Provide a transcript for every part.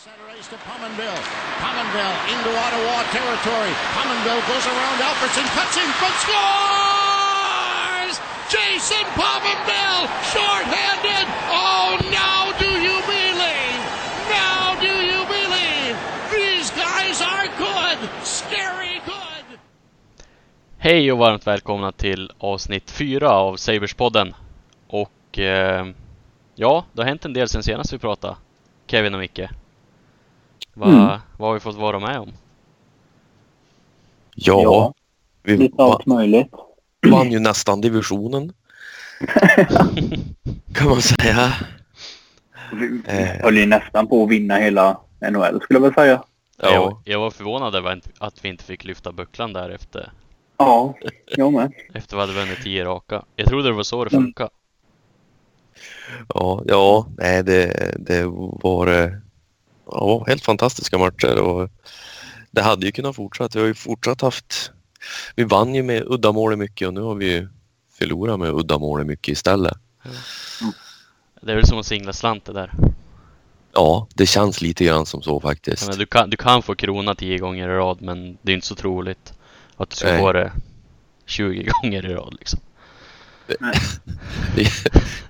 Center ice to Pominville. Pominville into Ottawa territory. Pominville goes around Alfredson, cuts in front, scores! Jason Pominville, shorthanded. Oh, now do you believe? Now do you believe? These guys are good, scary good. Hej och varmt välkomna till avsnitt 4 av Saberspodden. Och eh, ja, det har hänt en del sen senast vi pratade, Kevin och Micke. Va, Mm. Vad har vi fått vara med om? Ja, Ja, vi Lite allt möjligt. vann ju nästan divisionen. kan man säga. Vi Eh. höll ju nästan på att vinna hela NHL skulle jag väl säga. Ja, jag var förvånad över att- att vi inte fick lyfta bucklan där efter, Ja, jag med. efter vi hade vunnit 10 raka. Jag trodde det var så det Mm. funkar. ja, ja nej, det, det var ja, helt fantastiska matcher och det hade ju kunnat fortsätta. Vi har ju fortsatt haft, vi vann ju med uddamålet mycket och nu har vi ju förlorat med uddamålet mycket istället. Det är väl som att singla slant det där. Ja, det känns lite grann som så faktiskt. menar, du, kan, du kan få krona 10 gånger i rad men det är inte så troligt att du ska Nej. få det 20 gånger i rad liksom. Det,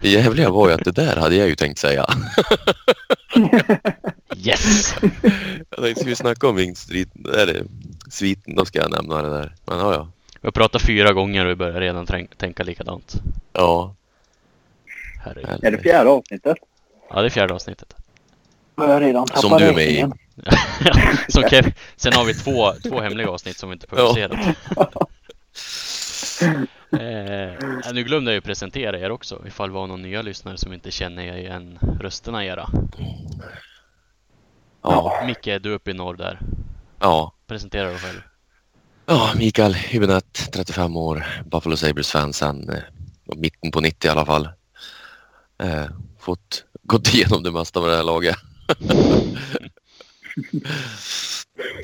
det jävliga var ju att det där hade jag ju tänkt säga. Yes! Jag tänkte, ska vi snacka om vinststriden, eller sviten, då ska jag nämna det där. Men ja, ja. Vi har pratat fyra gånger och vi börjar redan tänka likadant. Ja, Herregud. Är det fjärde avsnittet? Ja, det är fjärde avsnittet. Jag har redan tappat Som du är med i. som Kev, sen har vi två, två hemliga avsnitt som vi inte publicerat. Eh, nu glömde jag ju presentera er också ifall det var någon nya lyssnare som inte känner igen rösterna era. Ja, Micke, du är uppe i norr där. ja. Presentera dig själv. Ja, Mikael Hübinette, 35 år, Buffalo Sabres-fan sen eh, mitten på 90 i alla fall. Eh, fått gått igenom det mesta med det här laget.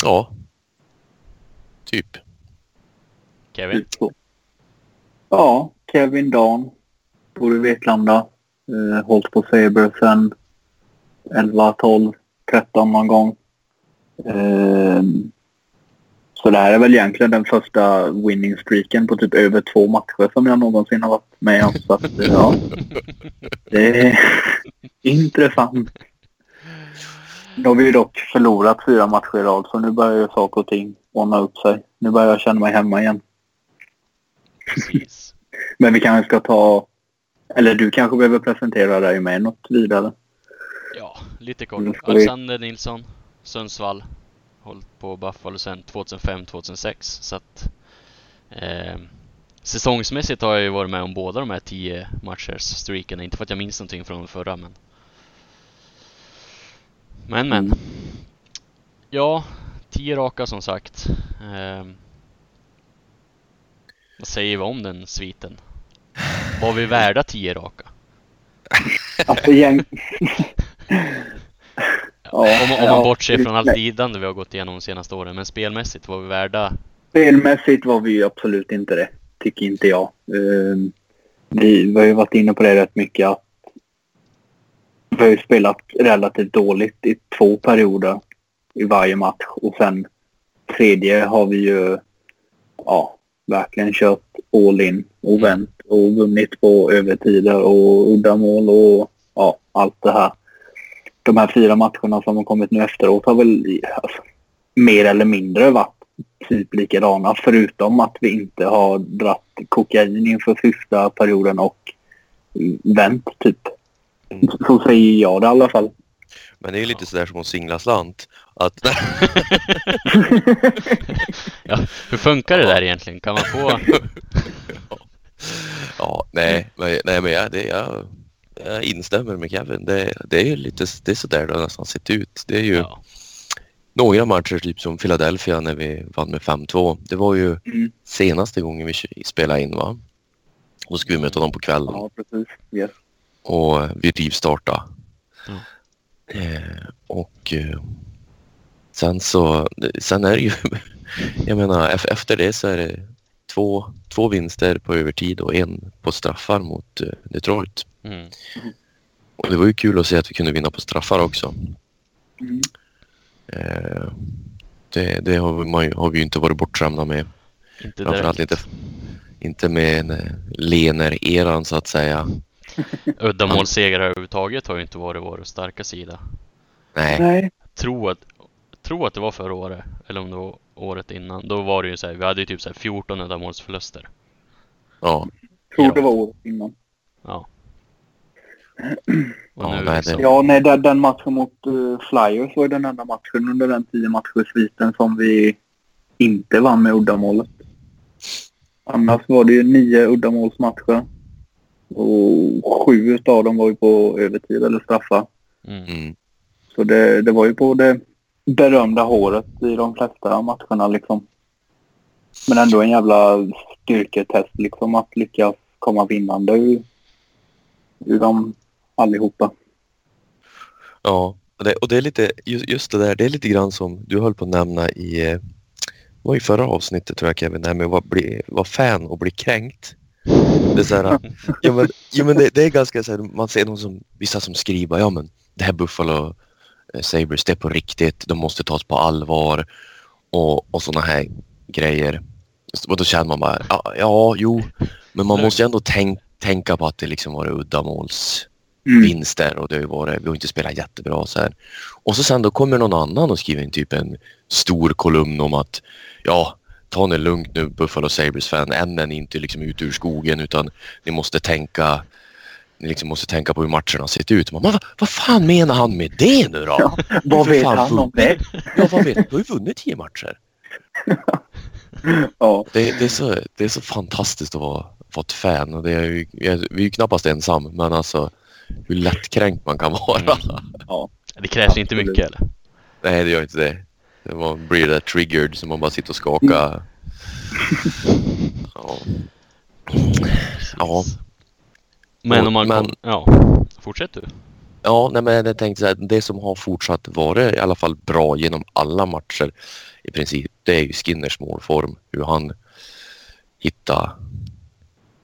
ja, typ. Kevin? Ja, Kevin Dan. Bor i Vetlanda. Eh, hållit på Saber sen 11, 12, 13 någon gång. Eh, så det här är väl egentligen den första winning streaken på typ över två matcher som jag någonsin har varit med om. Så att, ja. Det är intressant. Nu har vi dock förlorat fyra matcher i rad så nu börjar ju saker och ting ordna upp sig. Nu börjar jag känna mig hemma igen. Precis. Men vi kanske ska ta... Eller du kanske behöver presentera dig med något vidare. Lite kort. vi- Alexander Nilsson, Sundsvall. Hållit på Buffalo sedan 2005-2006. Så att eh, säsongsmässigt har jag ju varit med om båda de här 10 matchers streaken. Inte för att jag minns någonting från förra men. Men men. Ja, 10 raka som sagt. Eh, vad säger vi om den sviten? Var vi värda 10 raka? Alltså gäng... Om, om man ja, bortser från allt lidande vi har gått igenom de senaste åren. Men spelmässigt var vi värda Spelmässigt var vi absolut inte det. Tycker inte jag. Ehm, vi, vi har ju varit inne på det rätt mycket att vi har ju spelat relativt dåligt i två perioder i varje match och sen tredje har vi ju ja, verkligen kört all in och vänt och vunnit på övertider och uddamål och ja, allt det här. De här fyra matcherna som har kommit nu efteråt har väl alltså, mer eller mindre varit typ likadana förutom att vi inte har dratt kokain inför sista perioden och vänt typ. Så säger jag det i alla fall. Men det är ju lite sådär som att singla slant. Att, Ja, hur funkar det där egentligen? Kan man få... ja, nej, men, nej, men jag, det, jag, jag instämmer med Kevin. Det, det är ju lite det är sådär det har nästan sett ut. Det är ju Ja, några matcher, typ som Philadelphia när vi vann med 5-2. Det var ju Mm. senaste gången vi spelade in va? Då skulle vi möta dem på kvällen Ja, precis. Yes. och vi rivstartade. Ja. Eh, och eh, sen så, sen är det ju, jag menar ef- efter det så är det två, två vinster på övertid och en på straffar mot eh, Detroit. mm. Och det var ju kul att se att vi kunde vinna på straffar också. Mm. Eh, det det har, vi, har vi ju inte varit bortskämda med. Inte Framförallt direkt. inte, inte med eh, Lener-eran så att säga. Uddamålssegrar överhuvudtaget har ju inte varit vår starka sida. Nej, Nej. Tror att, tror att det var förra året, eller om det var året innan. Då var det ju så här, vi hade ju typ så här 14 uddamålsförluster. ja. Tror Ja. det var året innan. Ja. Och Ja, nu nej, liksom, Ja, nej, den, den matchen mot uh, Flyers var den enda matchen under den tio matchersviten som vi inte vann med uddamålet. Annars var det ju nio uddamålsmatcher. Och sju av dem var ju på övertid eller straffar. mm. Mm. Så det, det var ju på det berömda håret i de flesta matcherna liksom. Men ändå en jävla styrketest liksom att lyckas komma vinnande ur, ur dem allihopa. Ja, och det, och det är lite, just, just det där, det är lite grann som du höll på att nämna i, eh, var i förra avsnittet tror jag Kevin, det här med att vara, bli, vara fan och bli kränkt. Det är så här, ja men, ja, men det, det är ganska så här, man ser någon som, vissa som skriver, ja men det här Buffalo Sabres, det är på riktigt, de måste tas på allvar och, och sådana här grejer. Och då känner man bara, ja, ja jo, men man måste ju ändå tänk, tänka på att det liksom var uddamåls Mm. och det har ju varit, vi har inte spelat jättebra så här. Och så sen då kommer någon annan och skriver en typ en stor kolumn om att ja, ta det lugnt nu Buffalo Sabres-fan, än är ni inte liksom ute ur skogen utan ni måste tänka liksom måste tänka på hur matcherna har sett ut. Man, vad, vad fan menar han med det nu då? Ja, Vad vet han om det? vunnit? Ja, vad vet du? Har ju vunnit tio matcher. Ja, Det, det, är så, det är så fantastiskt att vara, vara ett fan och det är ju, jag, vi är ju knappast ensam men alltså hur lättkränkt man kan vara. Mm. ja. Det krävs inte mycket eller? Nej, det gör inte det. det man blir det triggered så man bara sitter och skakar. Ja. Ja. Men om man, men- kom, ja, fortsätt du. Ja, nej, men jag tänkte så här, det som har fortsatt vara i alla fall bra genom alla matcher i princip, det är ju Skinners målform. Hur han hittar,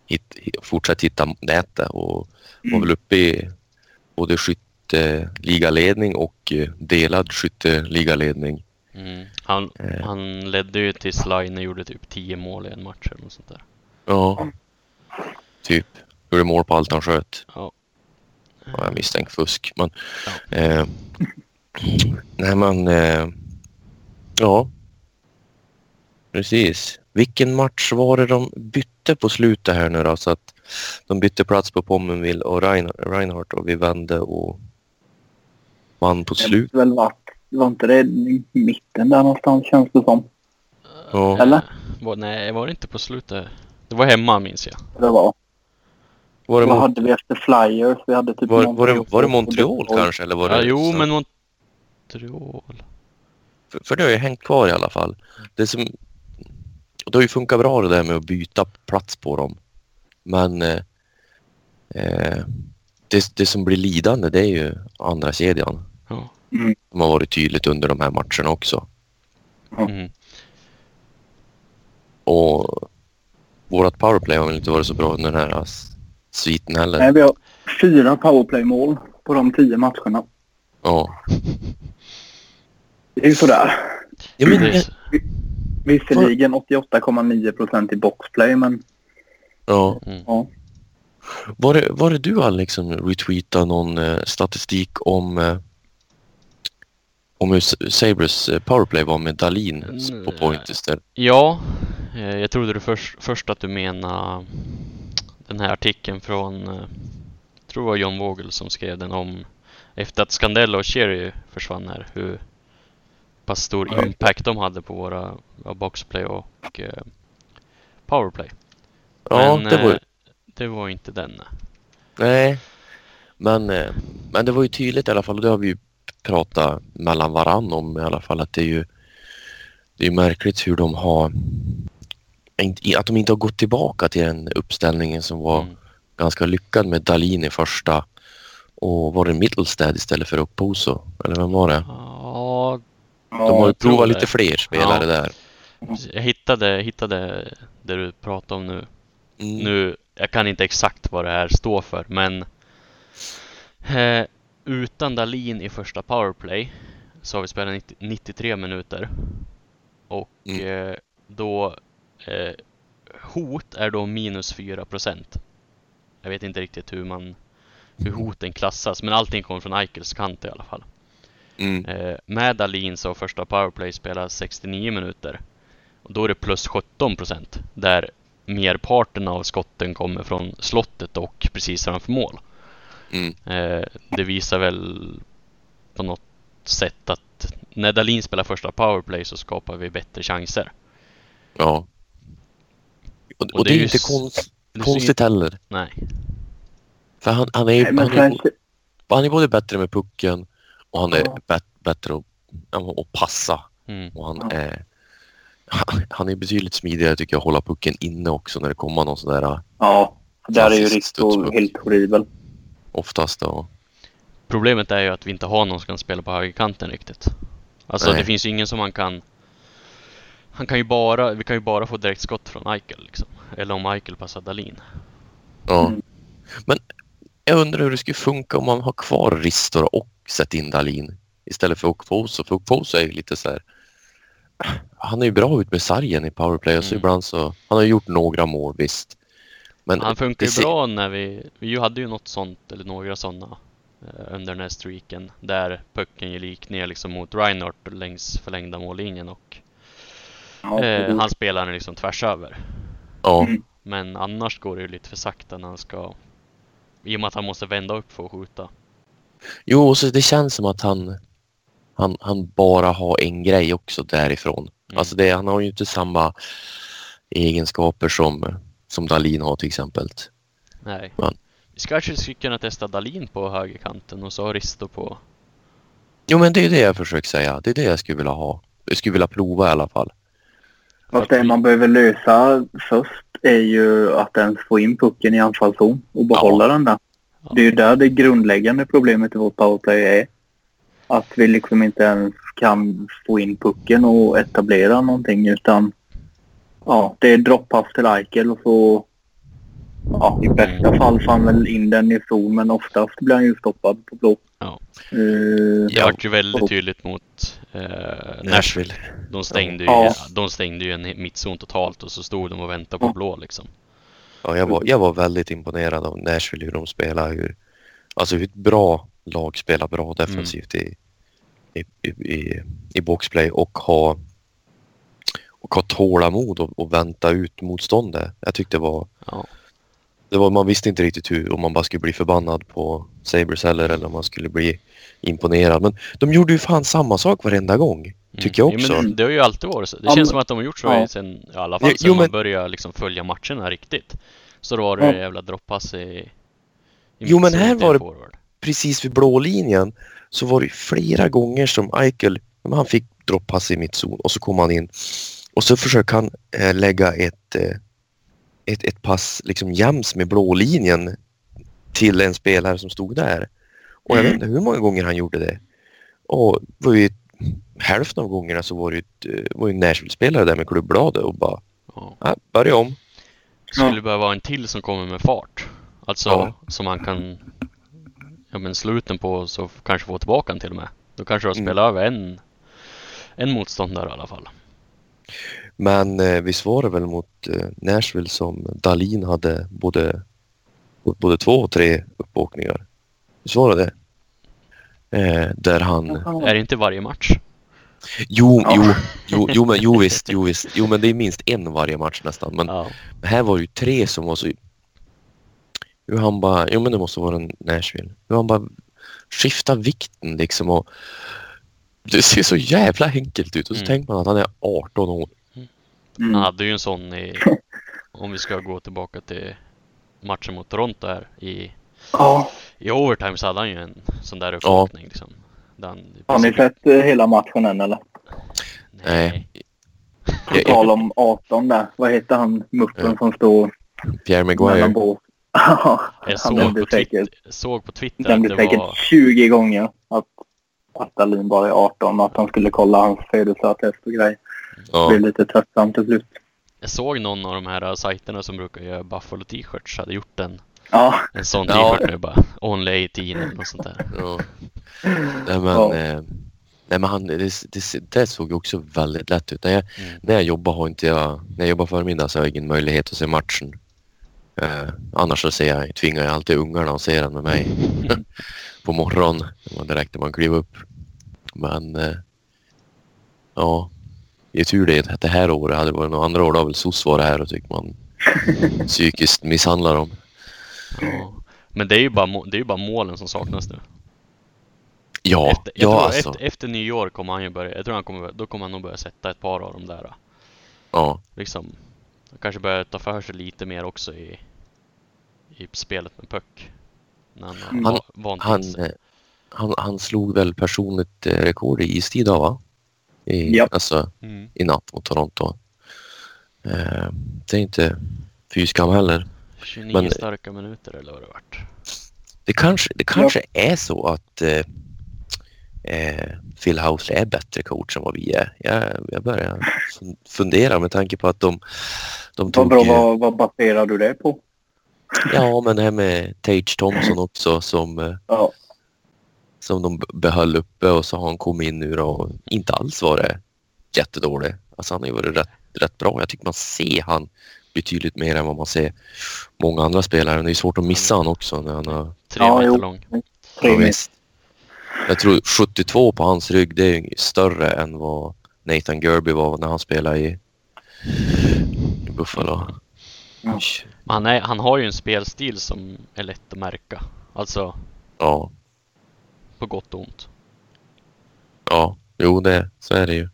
hitt, fortsatt hitta nätet och var väl uppe i både skytteligaledning och eh, delad skytteligaledning. Mm. Han, Eh. han ledde ju tills Line gjorde typ 10 mål i en match eller något sånt där. Ja, typ. Gjorde mål på allt han sköt. Ja. Ja, jag misstänker fusk. Men, Ja. eh, nej men, eh, ja. Precis. Vilken match var det de bytte på slutet här nu då? Så att de bytte plats på Pommenville och Rein- Reinhardt och vi vände och vann på det slut. måste väl varit, var inte det i mitten där någonstans känns det som. Ja. Eller? Var, nej, var det inte på slutet? Det var hemma minns jag. Det var. Var det, Vad hade vi efter Flyers? Vi hade typ var, var, det, var det Montreal kanske? Eller var det, Ja, jo, men Montreal. För, för det har ju hängt kvar i alla fall. Det, som, och det har ju funkat bra det där med att byta plats på dem. Men eh, eh, det, det som blir lidande det är ju andra kedjan. Ja. Som har varit tydligt under de här matcherna också. Mm. Och vårat powerplay har väl inte varit så bra under den här sviten heller. Nej, vi har fyra powerplay-mål på de tio matcherna. Ja. Det är ju sådär. ja men, Visserligen 88,9 procent i boxplay, men ja. mm. ja. Var, det, var det du Alex som retweetade någon eh, statistik om eh, om hur Sabres eh, powerplay var med Dalin Mm, på point istället? Ja, eh, jag trodde du först, först att du menade den här artikeln från, eh, jag tror det var John Vogel som skrev den om efter att Scandella och Cherry försvann här, hur pass stor impact de hade på våra boxplay och eh, powerplay. Ja, Men det var ju, eh, det var inte den. nej. Men, eh, men det var ju tydligt i alla fall och det har vi ju pratat mellan varann om i alla fall att det är ju det är märkligt hur de har att de inte har gått tillbaka till den uppställningen som var Mm. ganska lyckad med Dalin i första och var det Mittelstäd istället för Okposo? Eller vem var det? Ja, De har ju provat lite fler spelare Ja. där. jag hittade, hittade det du pratade om nu. Mm. Nu, jag kan inte exakt vad det här står för, men eh, utan Dalin i första powerplay så har vi spelat 90, 93 minuter. Och Mm. eh, då eh, hot är då minus 4 procent. Jag vet inte riktigt hur man hur hoten klassas, men allting kommer från Eichels kant i alla fall. Mm. Eh, med Dahlin så har första powerplay spelat 69 minuter. Och då är det plus 17 procent. Där merparten av skotten kommer från slottet och precis framför mål. Mm. Eh, det visar väl på något sätt att när Dahlin spelar första powerplay så skapar vi bättre chanser. Ja. Och, och, det det är ju inte konst, konstigt heller. Nej. För han, han, är, ju- Nej, han, är, kanske, han är både bättre med pucken och han är Ja. bet, bättre att, att passa. Mm. Och han Ja. är, han, han är betydligt smidigare tycker jag att hålla pucken inne också när det kommer någon sådär ja, där är ju Risto helt horribel. oftast. Då. Problemet är ju att vi inte har någon som kan spela på högerkanten riktigt. Alltså Nej. det finns ju ingen som man kan Han kan ju bara, vi kan ju bara få direktskott från Eichel liksom. Eller om Eichel passar Dahlin. Ja. Mm. Men jag undrar hur det skulle funka om man har kvar Ristor och sätter in Dahlin istället för Okposo. För Okposo är ju lite så här. Han är ju bra ut med sargen i powerplay och så Mm. ibland så. Han har gjort några mål visst. Men Han funkar ju ser- bra när vi, vi ju hade ju något sånt, eller några sådana eh, under den här streaken. Där pucken gick ner liksom mot Reinhardt längs förlängda mållinjen och Ja, eh, han spelar den liksom tvärs över. Ja, Mm. Men annars går det ju lite för sakta när han ska I och med att han måste vända upp för att skjuta. jo och så det känns som att han han, han bara har en grej också därifrån. Mm. Alltså det, han har ju inte samma egenskaper som, som Dahlin har till exempel. Nej. Man- Vi ska kanske skulle kunna testa Dahlin på högerkanten och så har Risto på... Jo men det är det jag försöker säga. Det är det jag skulle vilja ha. Jag skulle vilja prova i alla fall. Fast det man behöver lösa först är ju att ens få in pucken i anfallszon och behålla den där. Ja. Det är ju där det grundläggande problemet i vårt powerplay är. Att vi liksom inte ens kan få in pucken och etablera någonting utan ja, det är droppass till Eichel och så ja, i bästa fall får han väl in den i zon men oftast blir han ju stoppad på blå. Ja. Eh, Det Ja. vart ju väldigt tydligt mot eh, Nashville. De stängde, Ja. ju, de stängde ju en mittzon totalt och så stod de och väntade på Ja. blå liksom. Ja, jag, var, jag var väldigt imponerad av Nashville hur de spelar. Hur, alltså hur ett bra lag spelar bra defensivt i, i, i, i, i boxplay och ha, och ha tålamod och, och vänta ut motståndet. Jag tyckte det var, Ja. det var... Man visste inte riktigt hur, om man bara skulle bli förbannad på Sabres heller eller om man skulle bli imponerad. Men de gjorde ju fan samma sak varenda gång. Tycker jag Jo, också. men det har ju alltid varit så. Det Ja, känns men- som att de har gjort så ja. sen, i alla fall Jo, sen jo, man men- började liksom följa matcherna riktigt. Så då var det Ja. jävla droppass i, i Jo, men här var det- forward. precis vid blå linjen så var det flera gånger som Eichel, han fick droppass i mittzon och så kom han in och så försöker han eh, lägga ett, eh, ett, ett pass liksom jäms med blå linjen till en spelare som stod där. Och jag Mm. vet inte hur många gånger han gjorde det. Och det var ju hälften av gångerna så var det ju eh, var ju Nashville-spelare där med klubbladet och bara Ja. ja, börja om. Skulle det behöva vara en till som kommer med fart. Alltså Ja. som man kan ja, men slå ut den på så kanske få tillbaka den till och med. Då kanske Mm. spelar över en, en motståndare i alla fall. Men eh, visst var det väl mot eh, Nashville som Dalin hade både, både två och tre uppåkningar? Visst var det? Eh, där han... Är det inte varje match? Jo, Ja. jo, jo, jo, men, jo visst, jo visst. Jo men det är minst en varje match nästan. Men Ja. här var det ju tre som var så... Hur han bara... Jo men det måste vara en Nashville. Hur han bara skiftar vikten liksom och... Det ser så jävla enkelt ut och så Mm. tänker man att han är 18 år. Mm. Han hade ju en sån i, om vi ska gå tillbaka till matchen mot Toronto här i, Ja, i overtime så hade han ju en sån där uppåkning liksom. Där han, i har ni sett eh, hela matchen än eller? Nej. På tal om 18 där. Vad heter han muppen Ja. som står Pierre mellan Maguire. båt? Jag han såg på, säkert, såg på Twitter att det säkert var 20 gånger att, att Dahlin bara är 18 och att han skulle kolla hans födelseattest och grejer. Det Ja. blev lite tröttsamt till slut. Jag såg någon av de här sajterna som brukar göra Buffalo t-shirts hade gjort en, Ja, en sån Ja. t-shirt nu bara Only 18 eller något sånt där. Ja. Nej, men, Ja. eh, Nej, men han, det, det, det såg ju också väldigt lätt ut. När jag, Mm. när jag jobbar har inte jag... När jag jobbar förmiddag så har jag ingen möjlighet att se matchen. Eh, annars så ser jag, tvingar jag alltid ungarna att se den med mig på morgonen direkt när man kliver upp. Men eh, ja, det är tur det att det här året hade det varit några andra år då har väl SOS varit här och tycker man psykiskt misshandlar dem. Ja. Men det är ju bara, det är ju bara målen som saknas nu. Ja, efter, jag ja tror alltså. efter, efter nyår kommer han ju börja, jag tror han kommer, då kommer han nog börja sätta ett par av de där. Ja, Liksom, kanske börja ta för sig lite mer också i, i spelet med puck. När han Han- han, eh, han, han slog väl personligt eh, rekord i istid då, va? I, Ja. Alltså Mm. i natt mot Toronto. Eh, det är inte fy skam heller. 29 Men- starka minuter eller vad det vart. Det kanske, det kanske är så att eh, eh, Phil Housley är bättre coach än vad vi är. Jag, jag börjar fun- fundera med tanke på att de, de Vad tog bra, ju, vad, vad baserar du det på? Ja, men det här med Tage Thompson också som, eh, Ja, som de behöll uppe och så har han kommit in nu då och inte alls varit jättedålig. Alltså han har ju varit rätt, rätt bra. Jag tycker man ser han betydligt mer än vad man ser många andra spelare. Det är svårt att missa han också när han har Tre Ja, meter lång. tre Ja, meter. visst. Jag tror 72 på hans rygg det är större än vad Nathan Gerby var när han spelade i, i Buffalo. Ja. Men han, är, han har ju en spelstil som är lätt att märka. Alltså Ja, på gott och ont. ja, jo det, så är det ju.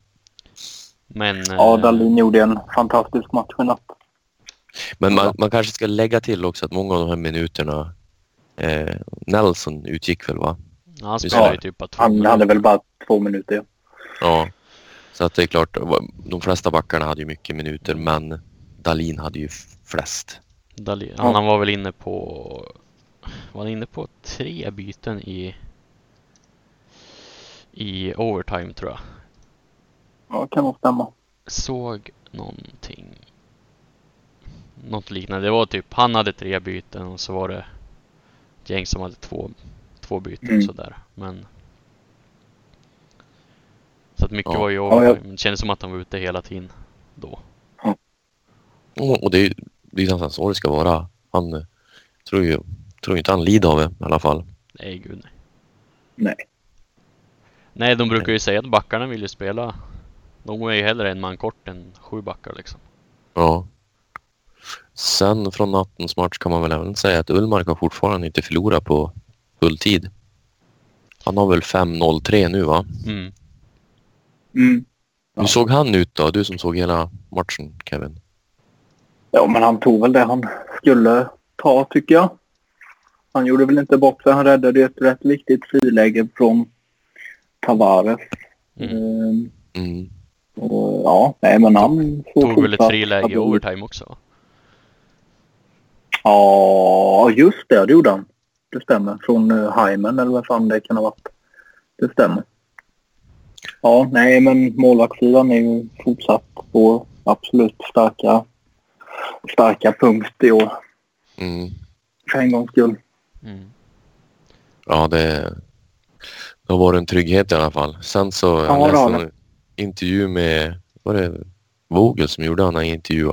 Men... Ja, eh, Dahlin gjorde en fantastisk match i natt. Men man, Ja. man kanske ska lägga till också att många av de här minuterna eh, Nelson utgick väl va? han spelar ju typ bara två Han minuter. hade väl bara två minuter. ja. Ja. Så att det är klart, de flesta backarna hade ju mycket minuter men Dalin hade ju flest. Dahlin, Ja. han, han var väl inne på... Var han inne på tre byten i... I overtime tror jag. Ja, kan nog stämma. Såg någonting... Något liknande. Det var typ, han hade tre byten och så var det ett gäng som hade två, två byten Mm. sådär. Men... Så att mycket Ja. var ju Ja, jag- overtime. Det kändes som att han var ute hela tiden då. Och och det är ju det är ju nästan så det ska vara. Han tror ju tror inte han lider av det i alla fall. Nej gud nej. Nej. Nej, de brukar ju säga att backarna vill ju spela. De är ju hellre en man kort än sju backar liksom. Ja. Sen från nattens match kan man väl även säga att Ullmark har fortfarande inte förlorat på fulltid. Han har väl 5-0-3 nu va? Mm. Mm. Ja. Hur såg han ut då? Du som såg hela matchen Kevin. Ja, men han tog väl det han skulle ta tycker jag. Han gjorde väl inte bort sig. Han räddade ett rätt viktigt friläge från Tavares. Mm. Ehm, Mm. och, ja, nej men han såg Tog väl ett friläge i overtime också? Ja, just det. Det gjorde han. Det stämmer. Från uh, Hyman eller vad fan det kan ha varit. Det stämmer. Ja, nej men målvaktssidan är ju fortsatt vår absolut starka, starka punkt i år. Mm. För en gångs skull. Mm. Ja, det, det har varit en trygghet i alla fall. Sen så Ja, jag det läste en intervju med, var det Vogel som gjorde den här intervjun?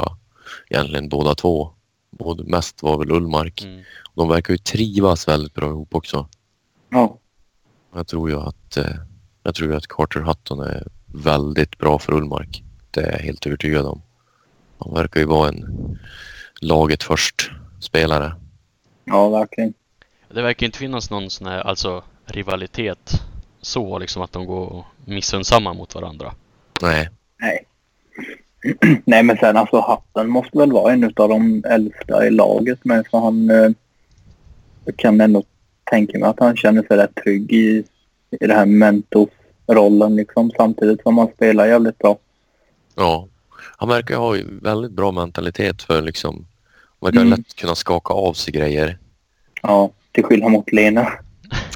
Egentligen båda två. Både, mest var väl Ullmark. Mm. De verkar ju trivas väldigt bra ihop också. Ja, Jag tror ju att, eh, jag tror att Carter Hutton är väldigt bra för Ullmark. Det är jag helt övertygad om. Han verkar ju vara en laget först spelare. ja verkligen. Det verkar inte finnas någon sån här, alltså rivalitet så liksom att de går missunnsamma mot varandra. Nej, Nej. Nej, men sen alltså Hatten måste väl vara en av de äldsta i laget med så han eh, jag kan ändå tänka mig att han känner sig rätt trygg i, i det här mentorsrollen liksom samtidigt som han spelar jävligt bra. Ja, han verkar ha ju väldigt bra mentalitet för liksom, han verkar Mm. lätt kunna skaka av sig grejer. Ja, till skillnad mot Lena.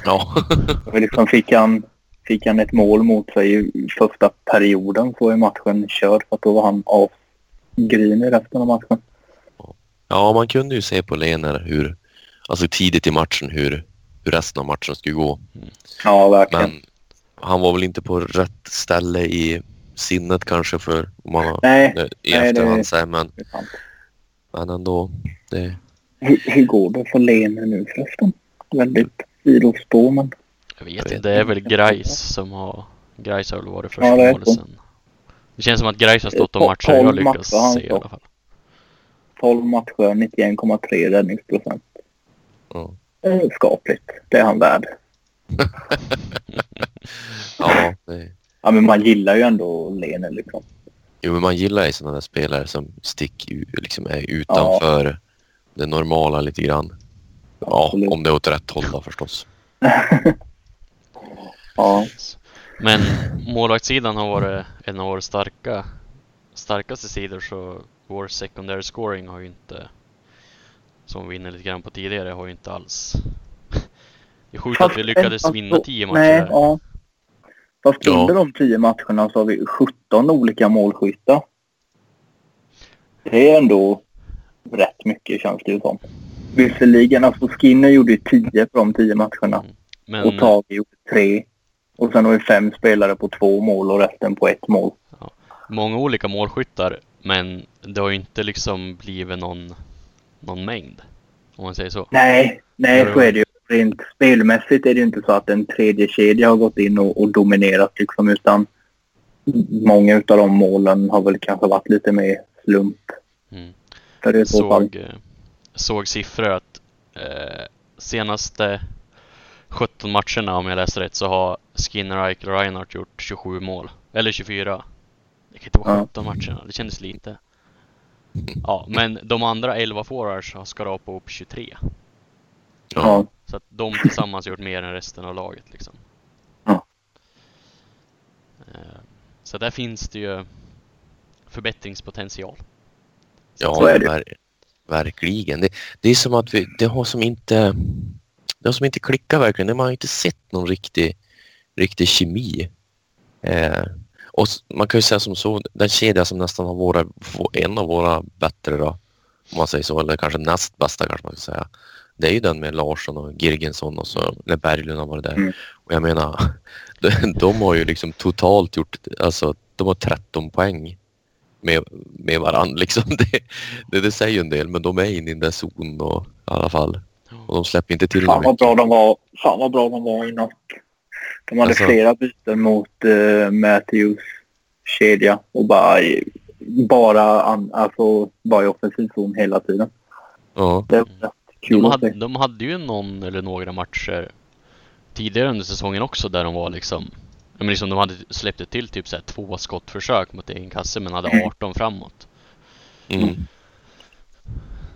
Ja, Och liksom fick han, fick han ett mål mot sig i första perioden så är matchen körd för att då var han avgrinig resten av matchen. ja man kunde ju se på Lener hur, alltså tidigt i matchen hur, hur resten av matchen skulle gå. Ja, verkligen. Men han var väl inte på rätt ställe i sinnet kanske för om man Nej, i nej, efterhand säger men, men ändå. Det, Hur, hur går det för Lene nu förresten? Väldigt sidospår men... Jag vet inte, det är väl Grais som har... Grais har väl varit första Ja, det är målet sen. Det känns som att Grais har stått om Tolv matcher jag matcher lyckats se i alla fall. 12 matcher, 91,3 räddningsprocent. ja. Eh, Skapligt. Det är han värd. ja, det, Ja, men man gillar ju ändå Lene liksom. jo, men man gillar ju sådana där spelare som sticker ut, liksom är utanför det normala lite grann. Ja, Absolut. om det är åt rätt håll då förstås. Ja, Men målvaktssidan har varit en av våra starka, starkaste sidor så vår secondary scoring har ju inte, som vi inne lite grann på tidigare, har ju inte alls... Det är sjukt att vi lyckades vinna 10 matcher Nej, där. ja. Fast Ja. under de 10 matcherna så har vi 17 olika målskyttar. Det är ändå rätt mycket känns det ju som. Visserligen, alltså Skinner gjorde ju 10 på de 10 matcherna. Och Men Tage gjorde 3. Och sen har vi fem spelare på två mål och resten på ett mål. många olika målskyttar, men det har ju inte liksom blivit någon, någon mängd. Om man säger så. Nej, nej Ja, så ja. är det ju. Rent spelmässigt är det ju inte så att en tredje kedja har gått in och, och dominerat liksom utan många av de målen har väl kanske varit lite mer slump. Mm. För det i så fall. såg, eh, såg siffror att eh, senaste 17 matcherna om jag läste rätt så har Skinner, Eichel och Reinhardt gjort 27 mål. Eller 24. Det kan inte vara Ja. 17 matcherna, det kändes lite. Ja, men de andra 11 forwards har skrapat upp 23. Ja. Så att de tillsammans har gjort mer än resten av laget liksom. Ja. Eh, Så där finns det ju förbättringspotential. Ja, Så är det. Ver verkligen. Det, det är som att vi, det har som inte, det har som inte klickat verkligen. Man har inte sett någon riktig, riktig kemi. Eh, och man kan ju säga som så, den kedja som nästan har varit en av våra bättre då, om man säger så, eller kanske näst bästa kanske man ska säga. Det är ju den med Larsson och Girgensson och så, eller Berglund har varit där. Mm. Och jag menar, de, de har ju liksom totalt gjort, alltså de har 13 poäng med, med varandra liksom. Det, det, det säger ju en del, men de är inne i den där zonen och, i alla fall. Och de släpper inte till Fan vad bra de var. Fan vad bra de var i natt. De hade Alltså- flera byten mot uh, Matthews kedja och bara, bara, an, alltså, bara i offensiv zon hela tiden. Ja, Det var rätt kul De hade, de hade ju någon eller några matcher tidigare under säsongen också där de var liksom men liksom de hade släppt ett till typ så här två skottförsök mot egen kasse men hade 18 framåt. mm.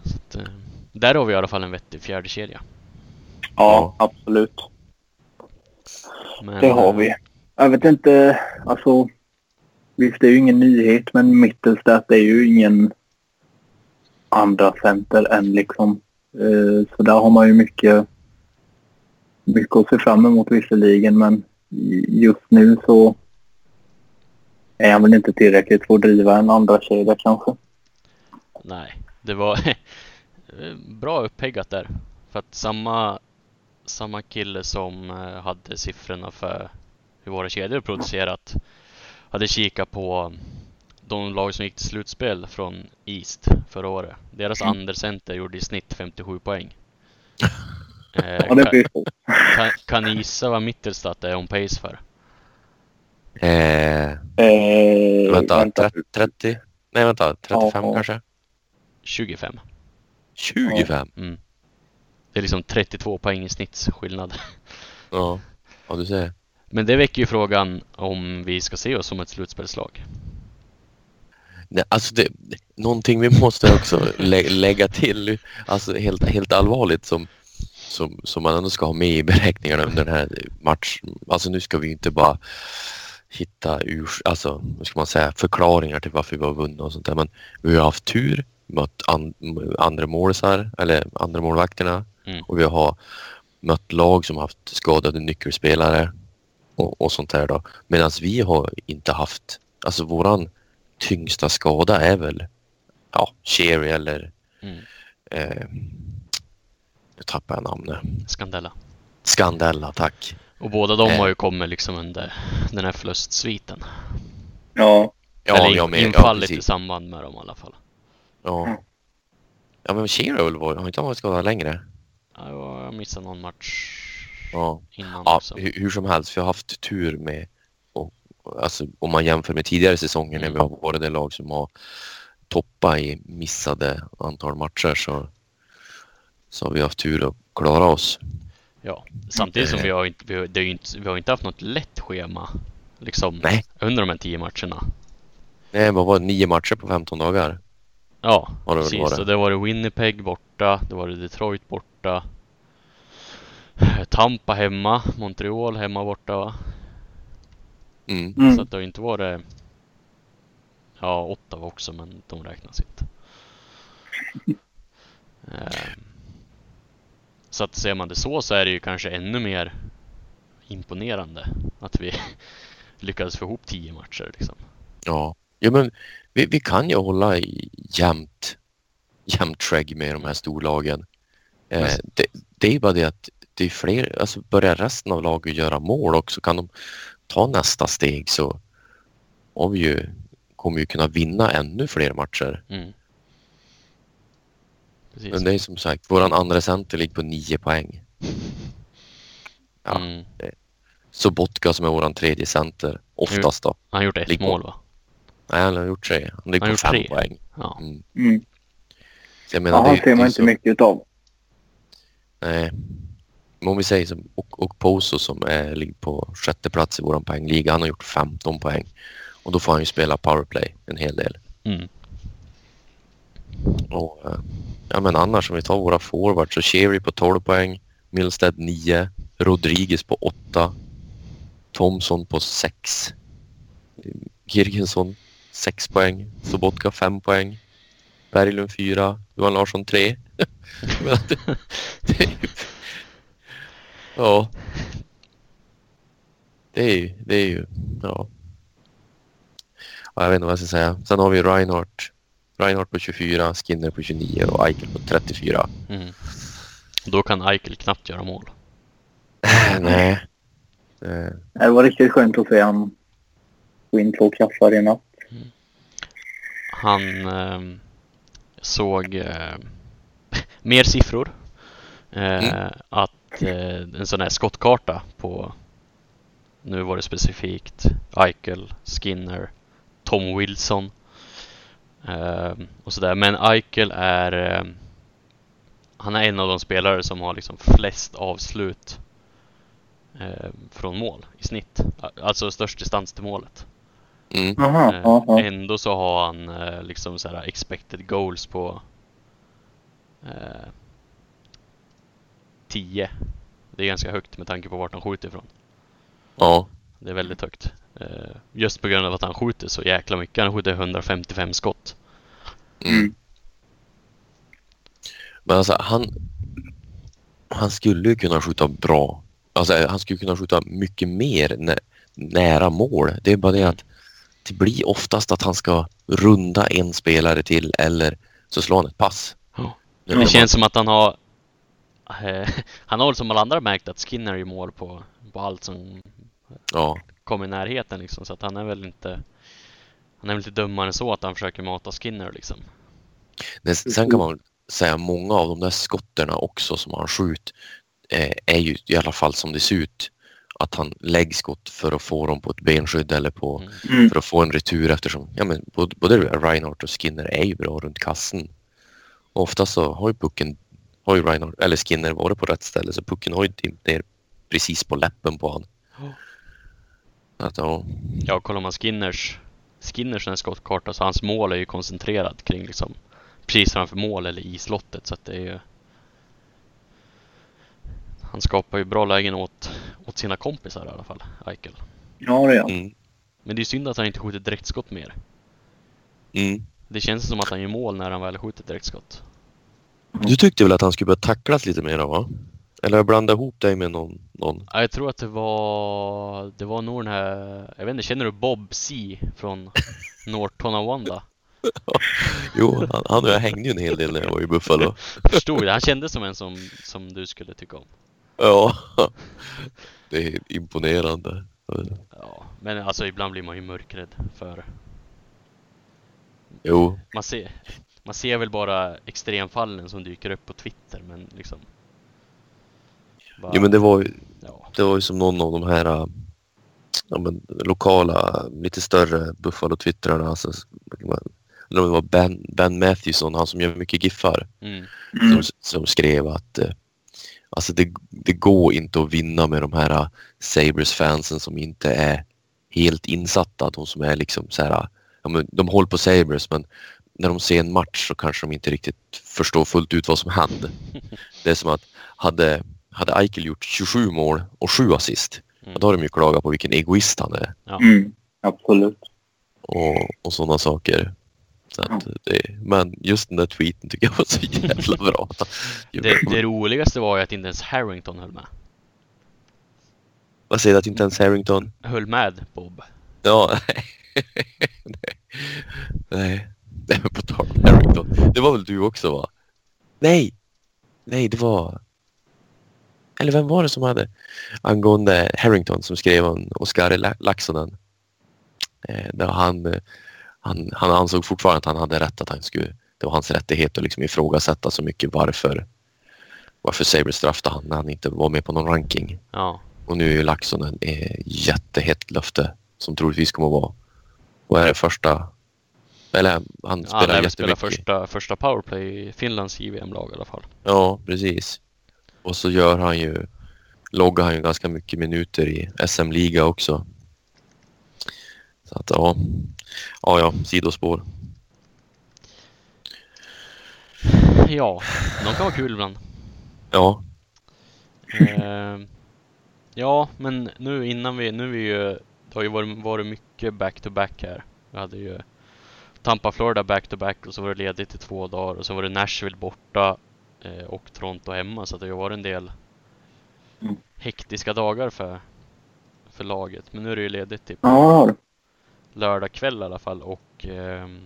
Så att, eh, där har vi i alla fall en vettig fjärde kedja. Ja, absolut. Men, Det har eh, vi. Jag vet inte, alltså. Visst, det är ju ingen nyhet, men Mittelstat är ju ingen andra center än liksom. Eh, så där har man ju mycket, mycket att se fram emot visserligen, men just nu så är han väl inte tillräckligt för att driva en andra kedja kanske. Nej, det var bra uppheggat där. För att samma, samma kille som eh, hade siffrorna för hur våra kedjor producerat hade kikat på de lag som gick till slutspel från East förra året. Deras Mm. undercenter gjorde i snitt 57 poäng. Eh, Ja, det kan, blir så. kan, kan ni gissa vad Mittelstat är on pace för? eh, Eh, vänta, 30, 30? Nej vänta, 35 Ja. kanske? 25. 25? Mm. Det är liksom 32 poäng i snittsskillnad. Ja, ja du ser. Men det väcker ju frågan om vi ska se oss som ett slutspelslag. Nej, alltså det, någonting vi måste också lä lägga till, alltså helt, helt allvarligt som, som, som man ändå ska ha med i beräkningarna under den här matchen. Alltså nu ska vi inte bara hitta ur, alltså, vad ska man säga, förklaringar till varför vi har vunnit och sånt där. Men vi har haft tur, mött an, andra målisar, eller andra målvakterna Mm. och vi har mött lag som haft skadade nyckelspelare och, och sånt där då. Medan vi har inte haft, alltså våran tyngsta skada är väl ja, Cherry eller Mm. eh, tappar jag namnet. Skandella. Scandella, tack. Och båda de Eh. har ju kommit liksom under den här förlustsviten. Ja. Ja, Eller jag med. Ja, infallit i precis. samband med dem i alla fall. Ja. Ja, men var, har inte han varit skadad längre? Ja, Jag missade någon match Ja. innan Ja, också. hur, hur som helst, vi har haft tur med, och, alltså, om man jämför med tidigare säsonger när vi har varit det lag som har toppat i missade antal matcher så, så har vi haft tur att klara oss. Ja, samtidigt som Eh. vi har inte, vi har, det är ju inte, vi har inte haft något lätt schema liksom Nej. under de här tio matcherna. Nej, vad var det? Nio matcher på 15 dagar? Ja, Har det precis. varit. Och det var det Winnipeg borta, det var det Detroit borta, Tampa hemma, Montreal hemma borta va? Mm. Mm. Så att det har inte varit Ja, Ottawa också men de räknas inte. Ehm, Så att ser man det så så är det ju kanske ännu mer imponerande att vi lyckades få ihop tio matcher liksom. Ja. ja, men vi, vi kan ju hålla jämnt, jämnt skägg med de här storlagen. Eh, det, det är bara det att det är fler, alltså börjar resten av laget göra mål också, kan de ta nästa steg så har vi ju, kommer vi kunna vinna ännu fler matcher. Mm. Precis. Men det är som sagt, våran andra center ligger på nio poäng. Ja. Mm. Så Botka som är våran tredje center, oftast då. Han har gjort ett Ligg på. mål va? Nej, han har gjort tre. Han ligger Han på har fem gjort tre. poäng. Ja. Mm. Mm. Så jag menar, Ja, det, han ser man inte så- mycket utav. Nej. Men om vi säger som och, och Poso som är, ligger på sjätte plats i vår poängliga. Han har gjort 15 poäng. Och då får han ju spela powerplay en hel del. Mm. Och, eh, ja men annars om vi tar våra forwards så Cherry på 12 poäng. Milstead 9. Rodriguez på 8. Thomson på 6. Girgensson 6 poäng. Sobotka 5 poäng. Berglund 4. Johan Larsson 3. Ja. Det är ju... Det är ju... Ja. ja. Jag vet inte vad jag ska säga. Sen har vi Reinhardt. Reinhardt på 24, Skinner på 29 och Eichel på 34. Mm. Då kan Eichel knappt göra mål. Nej. Eh, Det var riktigt skönt att se han få in två kassar i natt. Han ehm, såg eh, mer siffror. Eh, Mm. Att eh, en sån här skottkarta på nu var det specifikt Eichel, Skinner, Tom Wilson och sådär. Men Eichel är ehm, han är en av de spelare som har liksom flest avslut ehm, från mål i snitt. Alltså störst distans till målet. mm. Aha, Eh, ja, ja. Ändå så har han eh, liksom så här expected goals på eh, 10. Det är ganska högt med tanke på vart han skjuter ifrån. Ja. Det är väldigt högt. Eh, just på grund av att han skjuter så jäkla mycket. Han skjuter 155 skott. Mm. Men alltså han... Han skulle ju kunna skjuta bra. Alltså han skulle kunna skjuta mycket mer nä, nära mål. Det är bara det att det blir oftast att han ska runda en spelare till eller så slår han ett pass. Men Det de- känns som att han har Han har väl som alla andra märkt att Skinner är mål på, på allt som Ja, kommer i närheten liksom. Så att han är väl inte Han är väl inte dummare än så att han försöker mata Skinner liksom. Men sen kan man väl säga många av de där skotterna också som han skjuter eh, är ju i alla fall som det ser ut att han lägger skott för att få dem på ett benskydd eller på Mm. Mm. för att få en retur eftersom ja, men både, både Reinhardt och Skinner är ju bra runt kassen. Och ofta så har ju pucken, har ju Reinhardt eller Skinner varit på rätt ställe så pucken har ju dimpt ner precis på läppen på han. Ja. Att, ja, Ja, kollar man Skinners Skinners skottkarta så hans mål är ju koncentrerat kring liksom precis framför mål eller i slottet så att det är ju Han skapar ju bra lägen åt, åt sina kompisar i alla fall, Eichel. Ja, det är han. mm, Men det är synd att han inte skjuter direktskott mer. mm. Det känns som att han gör mål när han väl skjuter direktskott. Du tyckte väl att han skulle börja tacklas lite mer va? Eller jag blandade ihop dig med någon? någon. Ja, jag tror att det var Det var nog den här Jag vet inte, känner du Bob C från North Tonawanda? Jo, han, han och jag hängde ju en hel del när jag var i Buffalo. Förstod det, han kändes som en som, som du skulle tycka om. Ja. det är imponerande. Ja, men alltså ibland blir man ju mörkrädd för Jo, man ser, man ser väl bara extremfallen som dyker upp på Twitter men liksom bara, jo men det var ju, ja, det var ju som någon av de här äh, ja, men, lokala, lite större Buffalo-twittrarna. Alltså, eller om det var ben, ben Matthewson, han som gör mycket giffar. mm, som, som skrev att eh, alltså det, det går inte att vinna med de här eh, Sabres-fansen som inte är helt insatta. De som är liksom så här, ja, men de håller på Sabres men när de ser en match så kanske de inte riktigt förstår fullt ut vad som hände. Det är som att hade, hade Eichel gjort 27 mål och 7 assist, mm, då har de ju klagat på vilken egoist han är Mm. Absolut. och, och sådana saker. Så att det, men just den där tweeten tycker jag var så jävla bra. det, det roligaste var ju att inte ens Harrington höll med. Vad säger du att inte ens Harrington? Höll med Bob. Ja, nej. nej. Nej, på tal om Harrington. Det var väl du också va? Nej! Nej, det var... Eller vem var det som hade angående Harrington som skrev om Oskari La- Laxonen? Eh, han, eh, han, han ansåg fortfarande att han hade rätt att han skulle... Det var hans rättighet att liksom ifrågasätta så mycket varför varför Sabres draftade han när han inte var med på någon ranking. Ja, Och nu är ju Laxonen ett jättehett löfte som troligtvis kommer att vara vad är det första eller han han spelar lär väl spela jättemycket. första, första powerplay i Finlands JVM-lag i alla fall. Ja, precis. Och så gör han ju loggar han ju ganska mycket minuter i SM-liga också. Så att ja, ja, ja sidospår. Ja, de kan vara kul ibland. Ja, Eh, ja, men nu innan vi, nu är vi ju, det har ju varit, varit mycket back-to-back här. Vi hade ju Tampa, Florida back-to-back och så var det ledigt i två dagar och så var det Nashville borta och Toronto hemma så att det har varit en del Mm. hektiska dagar för, för laget. Men nu är det ju ledigt typ Ja, lördag kväll i alla fall och ehm,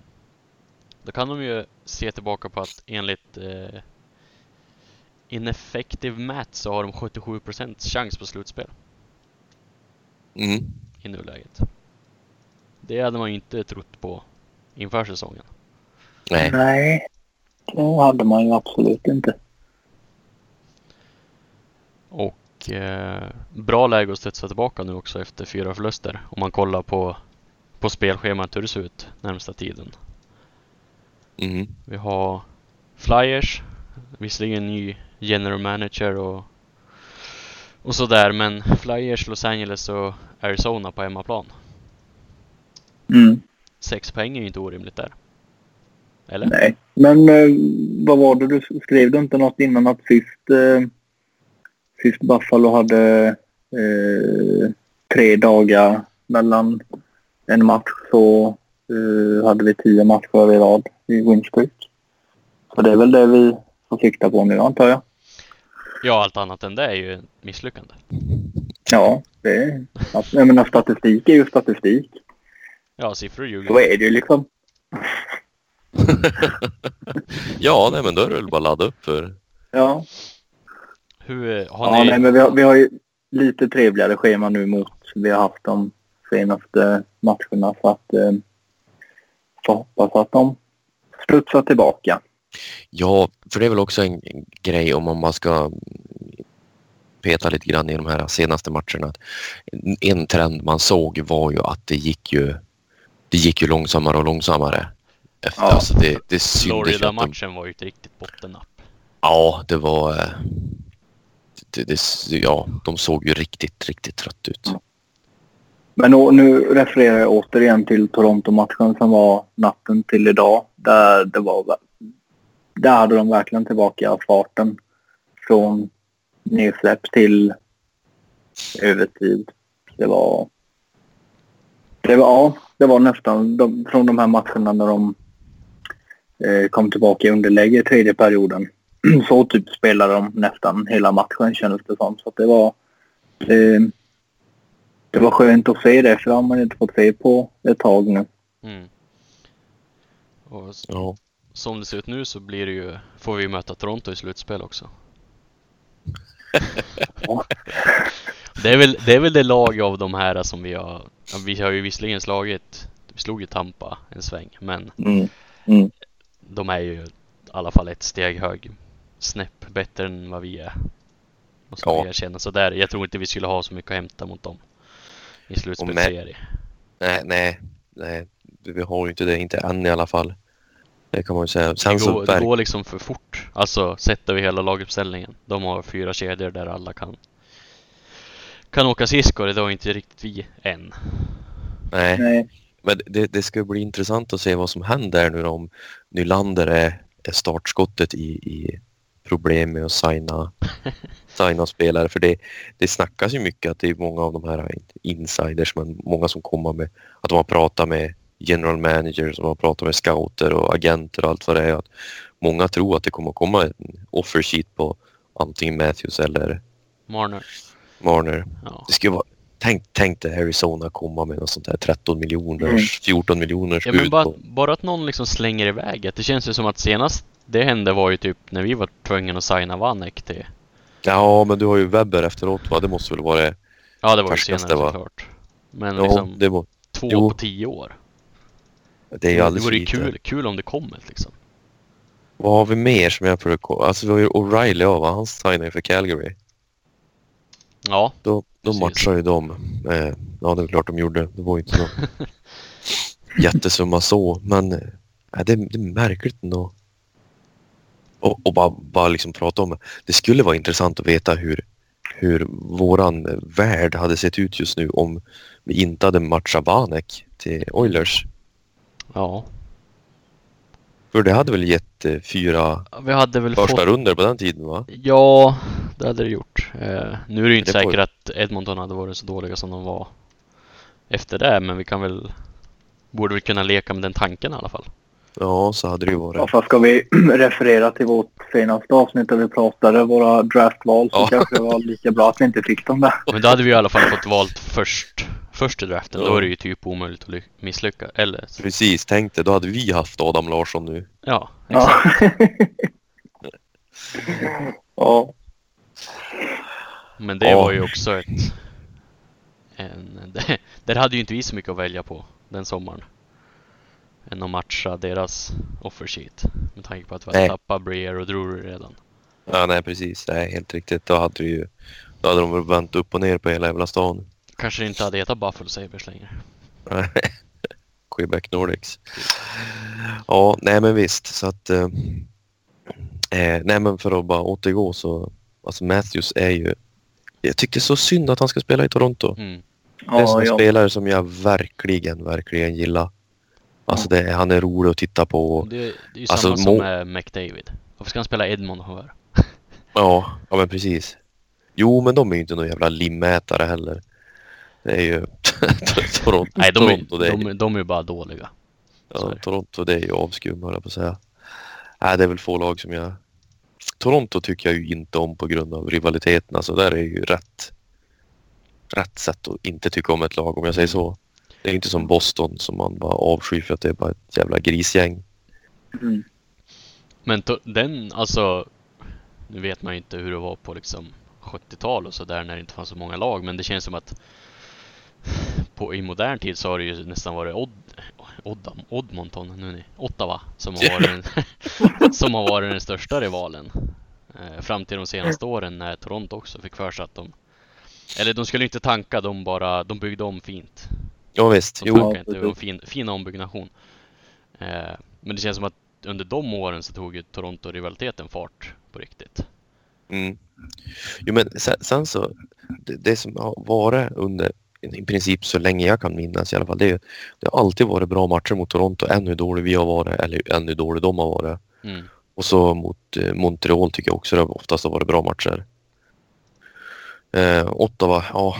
då kan de ju se tillbaka på att enligt eh, Ineffective Math så har de 77% chans på slutspel mm. i nuläget. Det hade man ju inte trott på inför säsongen. nej, nej. Det hade man ju absolut inte. Och eh, bra läge att studsa tillbaka nu också efter fyra förluster om man kollar på, på spelschemat hur det ser ut närmsta tiden. mm. Vi har Flyers, visserligen ny general manager och, och sådär men Flyers, Los Angeles och Arizona på hemmaplan. Mm. Sex poäng är ju inte orimligt där. Eller? Nej. Men eh, vad var det du skrev du inte något innan att sist, eh, sist Buffalo hade eh, tre dagar mellan en match så eh, hade vi tio matcher i rad i winstreak. Så det är väl det vi får sikta på nu antar jag. Ja, allt annat än det är ju misslyckande. Ja, det är, jag menar statistik är ju statistik. Ja, siffror ljuger. Så är det ju liksom. ja, nej men då är det väl bara att ladda upp för Ja, Hur, eh, har ja ni... nej, men vi har, vi har ju lite trevligare schema nu mot vi har haft de senaste matcherna så att eh, får hoppas att de studsar tillbaka. Ja, för det är väl också en grej om man bara ska peta lite grann i de här senaste matcherna. En trend man såg var ju att det gick ju, det gick ju långsammare och långsammare. Efter, Ja. alltså det, det Florida-matchen var ju ett riktigt bottennapp. Ja, det var... eh, Det, det, ja, de såg ju riktigt, riktigt trött ut. Men nu, nu refererar jag återigen till Toronto-matchen som var natten till idag. Där, det var, där hade de verkligen tillbaka farten från nedsläpp till övertid. Det var... Det var, ja, det var nästan de, från de här matcherna när de kom tillbaka i underläge i tredje perioden. Så typ spelade de nästan hela matchen kändes det som. Så att det var... Eh, det var skönt att se det för det har man inte fått se på ett tag nu. Mm. Och s- Ja. som det ser ut nu så blir det ju, får vi möta Toronto i slutspel också. Ja. Det är, väl, det är väl det lag av de här som vi har, vi har ju visserligen slagit, vi slog ju Tampa en sväng, men Mm. Mm. De är ju i alla fall ett steg hög, snäpp bättre än vad vi är. Måste Ja. jag erkänna. Så där, jag tror inte vi skulle ha så mycket att hämta mot dem i slutspelsserie. Nej, nej, nej. Vi har ju inte det, inte än i alla fall. Det kan man ju säga. Det Sen så går, det går liksom för fort. Alltså sett över hela laguppställningen. De har fyra kedjor där alla kan kan åka skridskor. Det har inte riktigt vi än. nej. Nej. Men det, det ska bli intressant att se vad som händer nu om Nylander är, är startskottet i, i problem med att signa, signa spelare. För det, det snackas ju mycket att det är många av de här insiders, men många som kommer med att de har pratat med general managers, som har pratat med scouter och agenter och allt vad det är. Att många tror att det kommer komma en offer sheet på antingen Matthews eller Marner. Marner. Ja. Det skulle vara, tänk, tänk dig Arizona komma med något sånt där 13 miljoners, Mm. 14 miljoners Ja men bara, på. bara att någon liksom slänger iväg det. Det känns ju som att senast det hände var ju typ när vi var tvungna att signa Vanek till Ja, men du har ju Webber efteråt va? Det måste väl vara det? Ja det var ju senare va? såklart. Men Ja, liksom det, må, två jo. på tio år. det är ju det alldeles vore ju kul, kul om det kommer liksom. Vad har vi mer som jag försöker Alltså vi har ju O'Reilly av, han signade ju för Calgary. Ja, Då, Precis. matchar ju de. Eh, ja, det är klart de gjorde. Det var ju inte någon jättesumma så, men eh, det, det är märkligt ändå. Och, och bara, bara liksom prata om det. Det skulle vara intressant att veta hur, hur våran värld hade sett ut just nu om vi inte hade matchat Vanek till Oilers. ja. För det hade väl gett eh, fyra Vi hade väl första fått... runder på den tiden va? Ja, det hade det gjort. Eh, nu är det ju inte Det säkert att Edmonton hade varit så dåliga som de var efter det, men vi kan väl... Borde vi kunna leka med den tanken i alla fall. Ja, så hade det ju varit. Ja, fast ska vi referera till vårt senaste avsnitt där vi pratade våra draftval så Ja. kanske det var lika bra att vi inte fick dem där. Men då hade vi i alla fall fått valt först, först i draften. Då Ja. är det ju typ omöjligt att ly- misslyckas. Eller, Precis, tänk dig, då hade vi haft Adam Larsson nu. ja, exakt. Ja. ja. Men det Ja. var ju också ett... En, det, där hade ju inte vi så mycket att välja på den sommaren. Än att matcha deras offer sheet. Med tanke på att vi hade Nej. tappat Breer och Drury redan. Ja, nej precis. Det är helt riktigt. Då hade, vi ju, då hade de vänt upp och ner på hela jävla stan. Kanske inte hade hetat Buffalo Sabres längre. Quebec Nordics. Ja, nej men visst. Så att... Eh, eh, nej men för att bara återgå så... Alltså Matthews är ju... Jag tyckte så synd att han ska spela i Toronto. Mm. Det är en Ja, ja. spelare som jag verkligen, verkligen gillar. Alltså det, han är rolig att titta på. Det, det är ju Alltså, samma som med McDavid. Varför ska han spela Edmond för? Ja, ja men precis. Jo, men de är ju inte någon jävla limmätare heller. Det är ju Toronto. Nej, de är, Toronto, det är, de, är- de är bara dåliga. så är ja, det. Toronto, det är ju avskum höll jag på att säga. Nej, det är väl få lag som jag... Toronto tycker jag ju inte om på grund av rivaliteten. Alltså där är ju rätt, rätt sätt att inte tycka om ett lag om jag säger så. Det är inte som Boston som man bara avskyr för att det är bara ett jävla grisgäng. Mm. Men to, den, alltså... Nu vet man ju inte hur det var på liksom 70-tal och sådär när det inte fanns så många lag. Men det känns som att på, i modern tid så har det ju nästan varit Odd, Oddam, Oddmonton, nu ni, Ottawa, som har varit den, som har varit den största rivalen. Eh, fram till de senaste åren när Toronto också fick för sig att de eller de skulle inte tanka, de bara, de byggde om fint. Ja visst, De jo. inte, det var en fin, fin ombyggnation. Eh, men det känns som att under de åren så tog ju Toronto-rivaliteten fart på riktigt. Mm. Jo, men sen, sen så, det, det som har varit under i princip så länge jag kan minnas i alla fall, det, det har alltid varit bra matcher mot Toronto, än hur dålig vi har varit eller än hur dålig de har varit. Mm. Och så mot eh, Montreal tycker jag också det oftast har varit bra matcher. Eh, Ottawa, ja,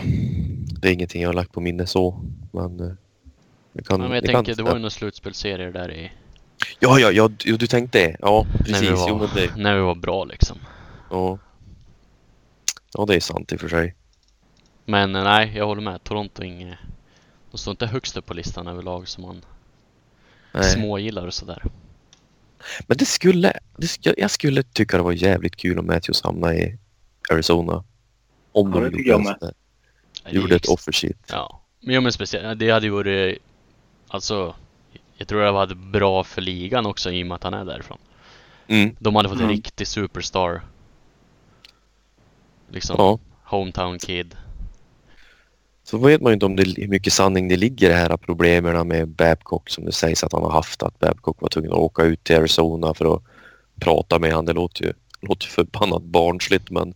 det är ingenting jag har lagt på minne så, men eh, det kan, Ja, men jag det tänker, kan, det var ju några slutspelsserier där i... Ja, ja, ja, du, du tänkte det. Ja, När precis. vi, Jo, var, men det, när vi var bra liksom. ja. ja, det är sant i och för sig. Men eh, nej, jag håller med. Toronto inget... De står inte högst upp på listan överlag som man Nej. smågillar och sådär. Men det skulle, det sk- jag skulle tycka det var jävligt kul om Matthews hamnade i Arizona. Om Ja, de det gjorde jag med. sån där- Nej, det är Gjorde ett offer sheet. Ja, men, ja, men speciellt, det hade ju varit, alltså, jag tror det var bra för ligan också i och med att han är därifrån. Mm. De hade fått en Mm. riktig superstar. Liksom, Ja. hometown kid. Så vet man ju inte om det, hur mycket sanning det ligger i de här problemen med Babcock som det sägs att han har haft. Att Babcock var tvungen att åka ut till Arizona för att prata med honom. Det låter ju, låter förbannat barnsligt men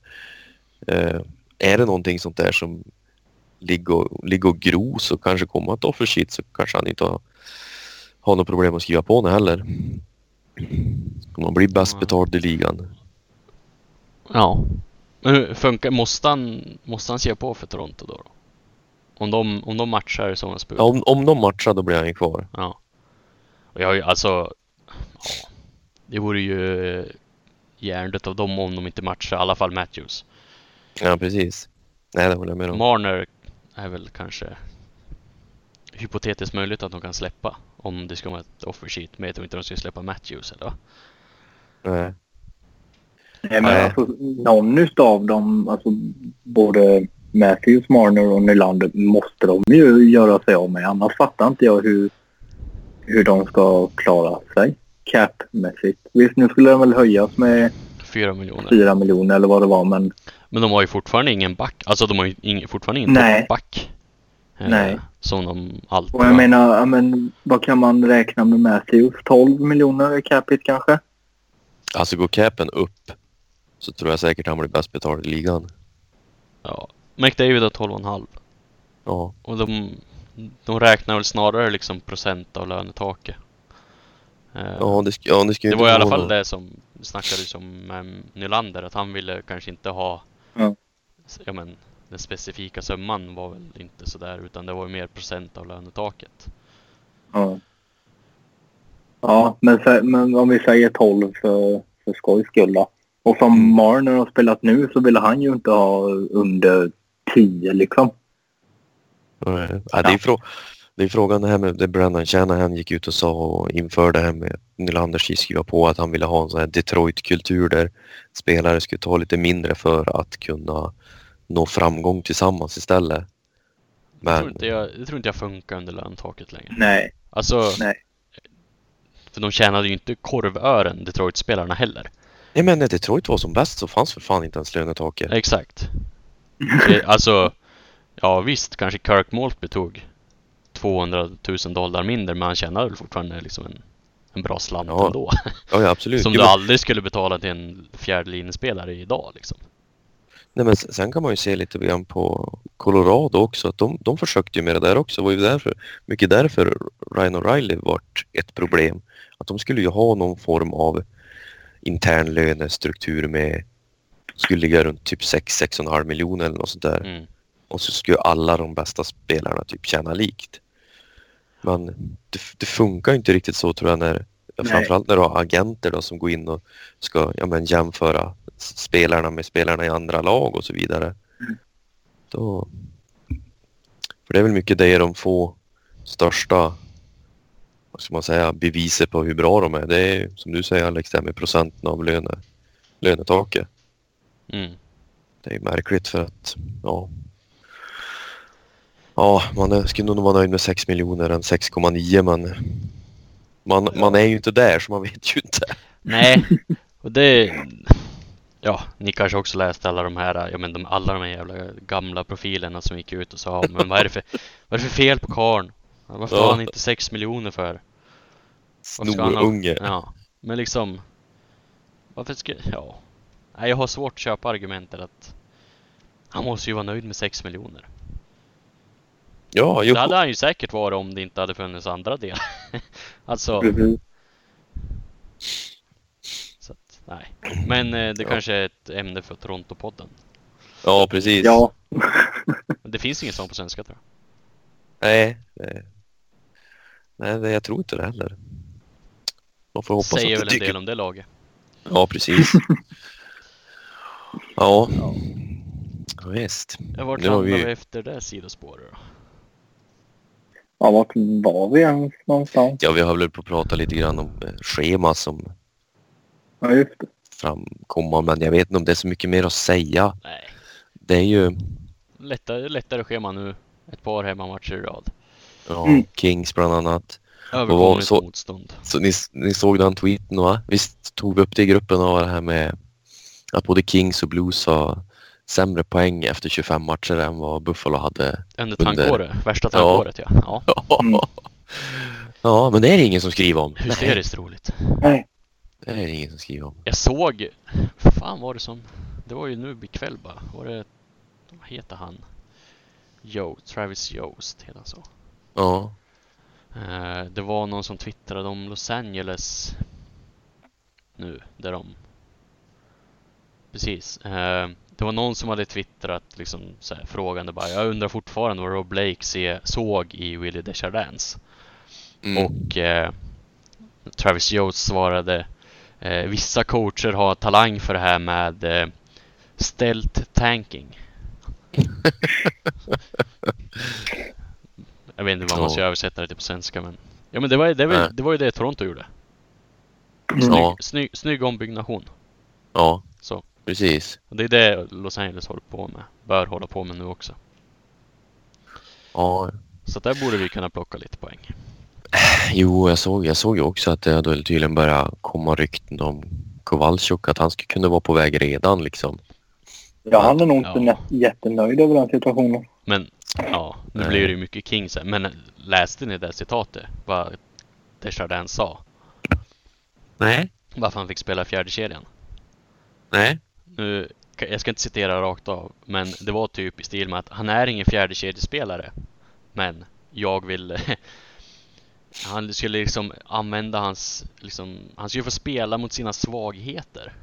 eh, är det någonting sånt där som ligger och, ligger och gro så kanske kommer ett offer sheet så kanske han inte har, har något problem att skriva på det heller. Om man blir bäst betald i ligan. Ja. Men hur funkar, måste han, måste han skriva på för Toronto då? då? Om de, om de matchar som spel? Ja, om, om de matchar då blir han ju kvar. Ja. Och jag har ju alltså... Ja, det vore ju hjärndött av dem om de inte matchar, i alla fall Matthews. Ja precis. Nej det håller jag med om. Marner är väl kanske hypotetiskt möjligt att de kan släppa om det ska vara ett offer sheet. Men jag tror inte de ska släppa Matthews eller? Nej. Nej, men alltså, någon utav dem, alltså både Matthews, Marner och Nylander måste de ju göra sig av med. Annars fattar inte jag hur, hur de ska klara sig cap-mässigt. Visst, nu skulle de väl höjas med Fyra miljoner. 4 miljoner eller vad det var, men Men de har ju fortfarande ingen back. Alltså de har ju ing, fortfarande ingen Nej. toppback. Eh, Nej. Som de alltid och jag har. menar, ja, men, vad kan man räkna med Matthews? 12 miljoner i capita kanske? Alltså går capen upp så tror jag säkert han blir bäst betald i ligan. Ja. McDavid har 12,5. Ja. Och de, de räknar väl snarare liksom procent av lönetaket. Eh, Ja, det, sk- ja, det ska ju det var i alla fall någon- det som snackades om med Nylander, att han ville kanske inte ha Ja. ja, men, den specifika summan var väl inte sådär utan det var ju mer procent av lönetaket. Ja. Ja, men, men om vi säger 12 för, för skojs skull då. Och som Mm. Marner har spelat nu så vill han ju inte ha under 10 liksom. Nej. Ja, det, är frå- det är frågan det här med det Brennan Shanahan gick ut och sa och införde det här med Nylander skriva på att han ville ha en sån här Detroit-kultur där spelare skulle ta lite mindre för att kunna nå framgång tillsammans istället. Jag tror, Men inte jag, jag tror inte jag funkar under lönetaket längre. Nej. Alltså, Nej. för de tjänade ju inte korvören, Detroit-spelarna heller. Nej men när Detroit var som bäst så fanns för fan inte ens lönetaket. Exakt. Eh, alltså, ja visst, kanske Kirk Maltby tog 200 000 dollar mindre, men han tjänade väl fortfarande liksom en, en bra slant Ja, ändå. Ja, ja absolut. Som Jo, du men- aldrig skulle betala till en fjärdelinjespelare idag liksom. Nej, men sen kan man ju se lite grann på Colorado också. Att de, de försökte ju med det där också. Det var ju därför, mycket därför Ryan O'Reilly vart ett problem. Att de skulle ju ha någon form av intern lönestruktur med skulle ligga runt typ 6-6,5 miljoner eller något sånt där. Mm. Och så skulle alla de bästa spelarna typ tjäna likt. Men det, det funkar inte riktigt så tror jag när Nej. framförallt när du har agenter då som går in och ska ja, men, jämföra spelarna med spelarna i andra lag och så vidare. Mm. Då, för det är väl mycket det de få största vad ska man säga, beviset på hur bra de är. Det är som du säger Alex, det här med procenten av löne, lönetaket. Mm. Det är ju märkligt för att, ja. Ja, man skulle nog vara nöjd med 6 miljoner än 6,9 men man, man är ju inte där så man vet ju inte. Nej, och det... Ja, ni kanske också läste alla de här, ja men de, alla de här jävla gamla profilerna som gick ut och sa men vad är det för, vad är det för fel på karln? Varför Ja. har han inte 6 miljoner för? Snorunge. Ja, men liksom... Varför ska... Ja. Nej, jag har svårt att köpa argumentet att han måste ju vara nöjd med 6 miljoner. Ja, jo, Det hade han ju säkert varit om det inte hade funnits andra delar. alltså, Precis. så att, nej. Men eh, det Ja. kanske är ett ämne för Toronto-podden. ja precis. Ja. Men det finns ingen sån på svenska tror jag. Nej, nej. Nej, jag tror inte det heller. Man får hoppas Säger att väl en del om det laget. Ja, precis. ja. ja. Visst. Ja, vart hamnar vi- vi efter det sidospåret då? ja, vart var vi ens någonstans? Ja, vi har väl på att prata lite grann om eh, schema som Ja, just det. framkommer, men jag vet inte om det är så mycket mer att säga. Nej. Det är ju, lättare, lättare schema nu. Ett par hemmamatcher i rad. Ja, Mm. Kings bland annat. Överkomligt så- motstånd. Så ni, ni såg den tweeten va? Visst tog vi upp det i gruppen av det här med att både Kings och Blues har sämre poäng efter 25 matcher än vad Buffalo hade. Under Under- tankåret. Värsta tankåret ja. ja. Mm. Ja, men det är det ingen som skriver om. Nej, Hysteriskt roligt. Nej. det är det ingen som skriver om. Jag såg, fan var det som, det var ju nu ikväll bara. Var det, vad heter han? Joe, Travis Yost heter han så. Ja, Eh, det var någon som twittrade om Los Angeles nu, där de... Precis. Eh, det var någon som hade twittrat liksom så här, frågande bara, jag undrar fortfarande vad Rob Blake se, såg i Willie Desjardins. mm. Och eh, Travis Jones svarade eh, Vissa coacher har talang för det här med eh, Stealth tanking Jag vet inte vad man ska översätta det till på svenska men Ja men det var, det, var, Nej. det var ju det Toronto gjorde Mm. Ja. snygg, snygg ombyggnation ja, Så. Precis. Och det är det Los Angeles håller på med Bör hålla på med nu också Ja, Så där borde vi kunna plocka lite poäng jo, jag såg, jag såg ju också att det hade tydligen börjat komma rykten om Kowalczyk, att han skulle kunna vara på väg redan liksom. Ja, han är nog inte Ja. jättenöjd över den situationen. Men ja, nu Nej. blir det ju mycket Kings här. Men läste ni det citatet? Vad Desjardins sa? Nej. Varför han fick spela fjärde kedjan? Nej. Nu, jag ska inte citera rakt av, men det var typ i stil med att han är ingen fjärde kedjespelare Men jag vill Han skulle liksom använda hans, liksom, han skulle få spela mot sina svagheter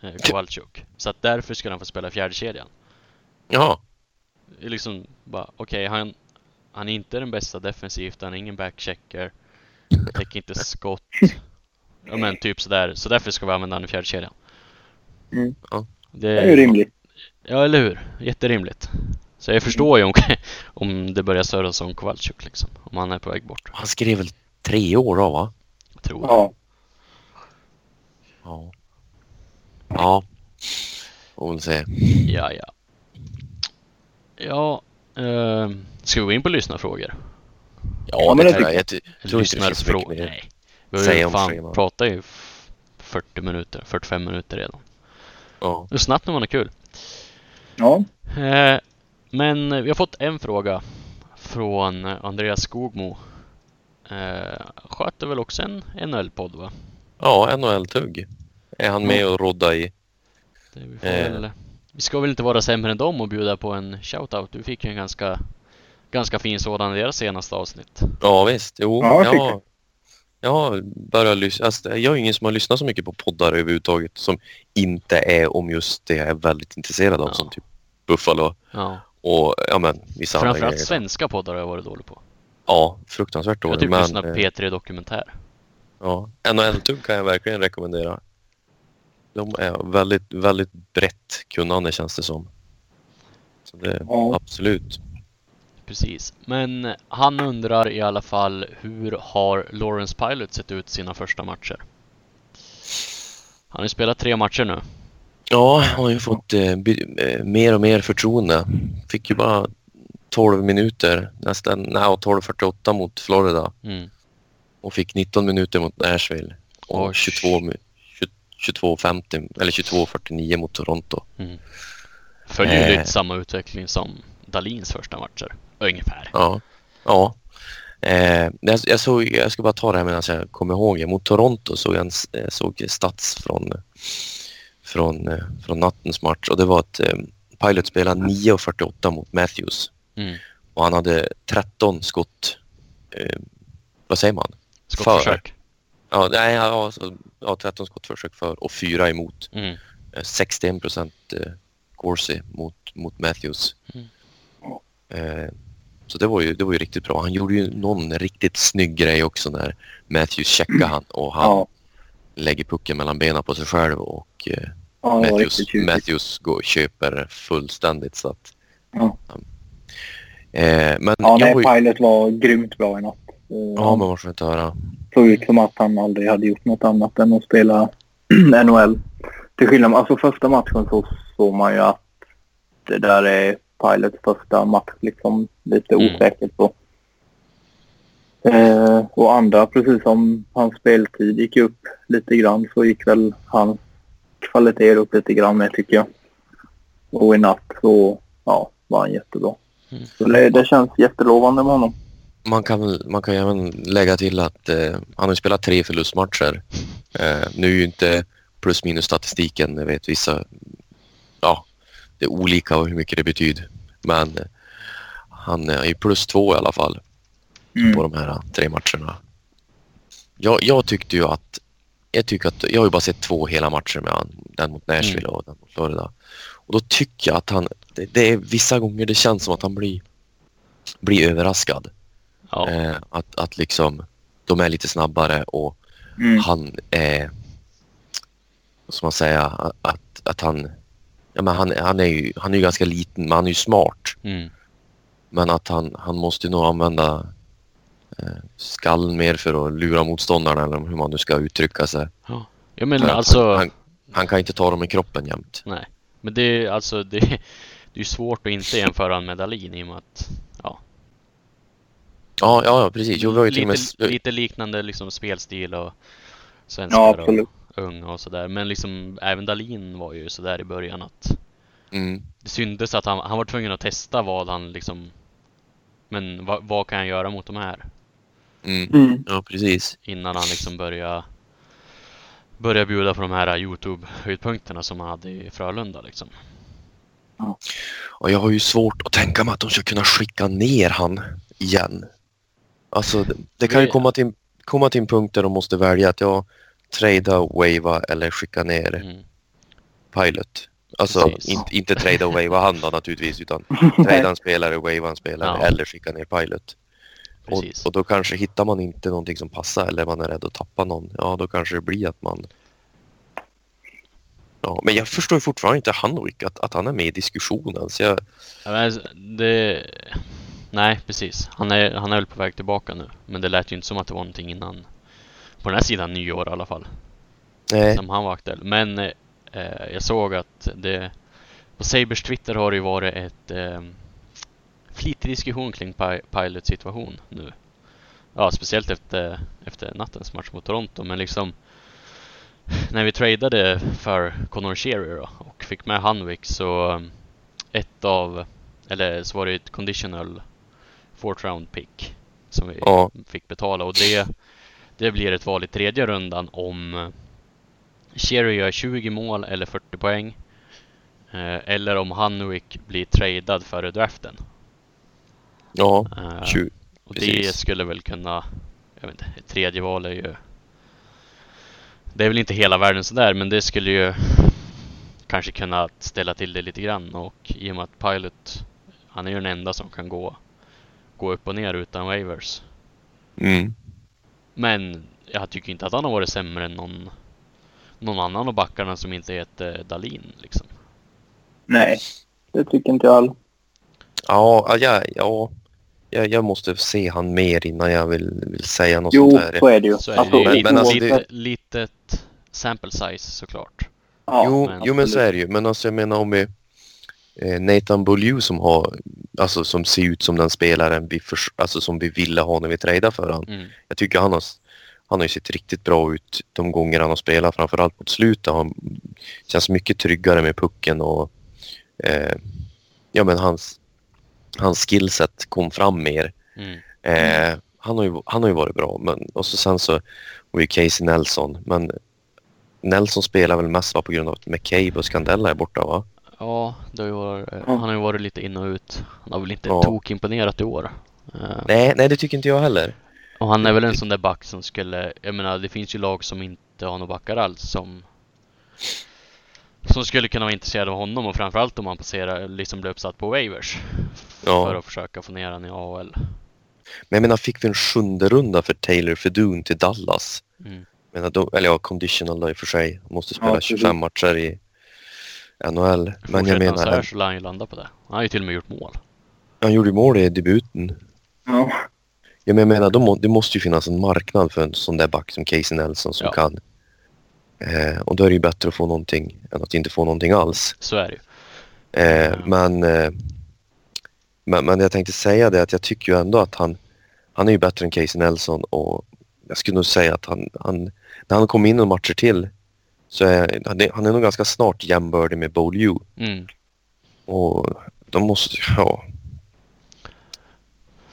eh, Kowalczyk. Så att därför skulle han få spela fjärde kedjan Ja. Det är liksom bara, okej, han, han är inte den bästa defensivt, han är ingen backchecker, täcker inte skott. Ja men typ sådär, så därför ska vi använda honom i fjärde kedjan. Mm. Ja. Det är ju rimligt. Ja, eller hur? Jätterimligt. Så jag förstår ju om, om det börjar surras om Kowalczyk liksom, om han är på väg bort. Han skrev väl tre år då va? Tror jag. Ja. Ja. Ja. Får väl se. Ja, ja. Ja, eh, ska vi gå in på lyssnarfrågor? Ja, men det det tror jag. Jag tror inte det finns så mycket mer. Nej. Vi har säga ju om fan pratat ju f- 40 minuter, 45 minuter redan. Ja. Det är snabbt när man har kul. Ja. Eh, Men vi har fått en fråga från Andreas Skogmo. Eh, Sköter väl också en NHL-podd va? Ja, NHL-tugg. Är han med och rodda i? Det vi, får Eh. väl, vi ska väl inte vara sämre än dem och bjuda på en shoutout. Du fick ju en ganska, ganska fin sådan i deras senaste avsnitt. Ja, visst. Jo, Ja, jag ja. Ja, börja lyssna. Alltså, jag är ingen som har lyssnat så mycket på poddar överhuvudtaget som inte är om just det jag är väldigt intresserad av Ja. som typ Buffalo Ja. och ja men vissa andra Framförallt grejer. svenska poddar har jag varit dålig på. Ja, fruktansvärt Jag har dåligt. typ men lyssnat på eh, P3 Dokumentär. ja, NHL-tugg kan jag verkligen rekommendera. De är väldigt, väldigt brett kunnande känns det som. Så det, Ja. absolut. Precis. Men han undrar i alla fall hur har Lawrence Pilot sett ut sina första matcher? Han har ju spelat tre matcher nu. Ja, han har ju fått eh, eh, mer och mer förtroende. Fick ju bara 12 minuter, nästan, nej 12.48 mot Florida Mm. och fick 19 minuter mot Nashville och Oj. 22, mi- 20 22.50 eller 22.49 mot Toronto. Mm. Följer ju Eh. lite samma utveckling som Dalins första matcher. Ungefär. Ja. ja. Eh, jag, jag, såg, jag ska bara ta det här medan jag kommer ihåg. det. Mot Toronto såg jag en eh, såg stats från, från, eh, från nattens match och det var att eh, Pilot spelade 9.48 mot Matthews Mm. och han hade 13 skott. Eh, vad säger man? Skottförsök. Ja, nej, ja, ja, 13 skottförsök för och fyra emot. Mm. Eh, 61 procent eh, Corsi mot, mot Matthews. Mm. Eh, så det var, ju, det var ju riktigt bra. Han gjorde ju någon riktigt snygg grej också när Matthews checkade han och han Ja. lägger pucken mellan benen på sig själv och eh, Ja, det Matthews. Matthews går köper fullständigt. Så att, Ja. eh, men Ja, nej, var ju, Pilot var grymt bra i natt. Eh, ja, men vad skönt att höra. såg ut som att han aldrig hade gjort något annat än att spela NHL. Till skillnad alltså första matchen så såg man ju att där är Pilots första match liksom lite Mm. osäkert på. Eh, och andra, precis som hans speltid gick upp lite grann så gick väl hans kvaliteter upp lite grann med tycker jag. Och i natt så ja, var han jättebra. Mm. Så det, det känns jättelovande med honom. Man kan, man kan även lägga till att eh, han har spelat tre förlustmatcher. Eh, nu är ju inte plus minus statistiken, vet vissa, ja, det är olika hur mycket det betyder. Men eh, han är ju plus två i alla fall på de här tre matcherna. Jag, jag tyckte ju att, jag tycker att, jag har ju bara sett två hela matcher med han, den mot Nashville och den mot Florida. Och då tycker jag att han, det, det är vissa gånger det känns som att han blir, blir överraskad. Ja, Eh, att, att liksom de är lite snabbare och Mm. han är, vad ska man säga, att, att han, ja men han, han är ju han är ju ganska liten men han är ju smart. mm. Men att han, han måste nog använda eh, skallen mer för att lura motståndarna eller hur man nu ska uttrycka sig. ja. ja men För alltså, han, han, han kan inte ta dem i kroppen jämt. nej. Men det är alltså, det, det är ju svårt att inte jämföra med Dahlin i och med att, ja. Ja, ja, ja precis. Jo, vi har ju till och lite, med... lite liknande liksom spelstil och Ja, svenskar och absolut. Unga och sådär. Men liksom även Dahlin var ju sådär i början att Mm, det syntes att han, han var tvungen att testa vad han liksom Men vad, vad kan jag göra mot de här? mm, Mm. ja, precis. Innan han liksom började Börja bjuda på de här Youtube-höjdpunkterna som han hade i Frölunda liksom. Och jag har ju svårt att tänka mig att de ska kunna skicka ner han igen. Alltså det, det kan ju komma till, komma till en punkt där de måste välja att jag trada, wava eller skicka ner Mm. pilot. Alltså Precis. inte, trada och wava han då naturligtvis utan trada en spelare, wava en spelare Ja. eller skicka ner pilot. Och, och då kanske hittar man inte någonting som passar eller man är rädd att tappa någon. Ja då kanske det blir att man Ja, men jag förstår ju fortfarande inte Hanwick att, att han är med i diskussionen. Så jag, Ja, men alltså, det... Nej, precis. Han är, han är väl på väg tillbaka nu. Men det lät ju inte som att det var någonting innan På den här sidan nyår i alla fall. nej. Som han var aktuell. Men eh, jag såg att det På Sabers Twitter har det ju varit ett eh, flitig diskussion kring Pi- Pilots situation nu. Ja, speciellt efter, efter nattens match mot Toronto. Men liksom När vi tradade för Connor Shearer då, och fick med Hanwick så um, ett av eller så var det ett conditional fourth round pick som vi Ja. fick betala och det det blir ett val i tredje rundan om eh, Shearer gör 20 mål eller 40 poäng eh, eller om Hanwick blir tradad före draften. Ja, Eh, 20. och det skulle väl kunna, jag vet inte, ett tredje val är ju Det är väl inte hela världen sådär men det skulle ju kanske kunna ställa till det lite grann och i och med att Pilot Han är ju den enda som kan gå Gå upp och ner utan waivers Mm. Men jag tycker inte att han har varit sämre än någon Någon annan av backarna som inte heter Dalin liksom Nej, det tycker inte jag. Ja, ja, ja. Jag, jag måste se han mer innan jag vill, vill säga något Jo, sånt här. så är det ju. Så är det men- lite, men alltså det- litet sample size såklart ja, jo, men jo, men så är det ju. Men alltså jag menar om vi... Eh, Nathan Beaulieu som har... Alltså som ser ut som den spelaren vi, förs- alltså, som vi ville ha när vi tradade för honom. mm. Jag tycker han har, han har sett riktigt bra ut de gånger han har spelat. Framförallt mot slutet. Han känns mycket tryggare med pucken och... Eh, ja men hans, hans skillset kom fram mer. Mm. Eh, han, har ju, han har ju varit bra. Men, och så sen så var ju Casey Nelson. Men Nelson spelar väl mest bara på grund av att McCabe och Scandella är borta va? Ja, det har ju varit, eh, Ja. han har ju varit lite in och ut. Han har väl inte Ja. tokimponerat i år. Eh, Nej, nej det tycker inte jag heller. och han är väl en sån där back som skulle, jag menar det finns ju lag som inte har några backar alls som som skulle kunna vara intresserade av honom och framförallt om han passerar, liksom blir uppsatt på waivers. Ja. För att försöka få ner han i AHL. Men jag menar fick vi en sjunde runda för Taylor Fedun till Dallas. Mm. Jag menar, då, eller ja, conditional då i och för sig. Måste spela Ja, precis. 25 matcher i NHL. Men jag Fortsätter han så här menar, så lär han ju landa på det. Han har ju till och med gjort mål. han gjorde ju mål i debuten. Ja. Ja, men jag menar, må, det måste ju finnas en marknad för en sån där back som Casey Nelson som Ja. kan. Eh, och då är det ju bättre att få någonting än att inte få någonting alls. Så är det ju. Eh, Mm. men, eh, men, men jag tänkte säga det att jag tycker ju ändå att han, han är ju bättre än Casey Nelson och jag skulle nog säga att han, han när han kommer in några matcher till så är han är, han är nog ganska snart jämbördig med Bo Liu. Mm. Och de måste, ja.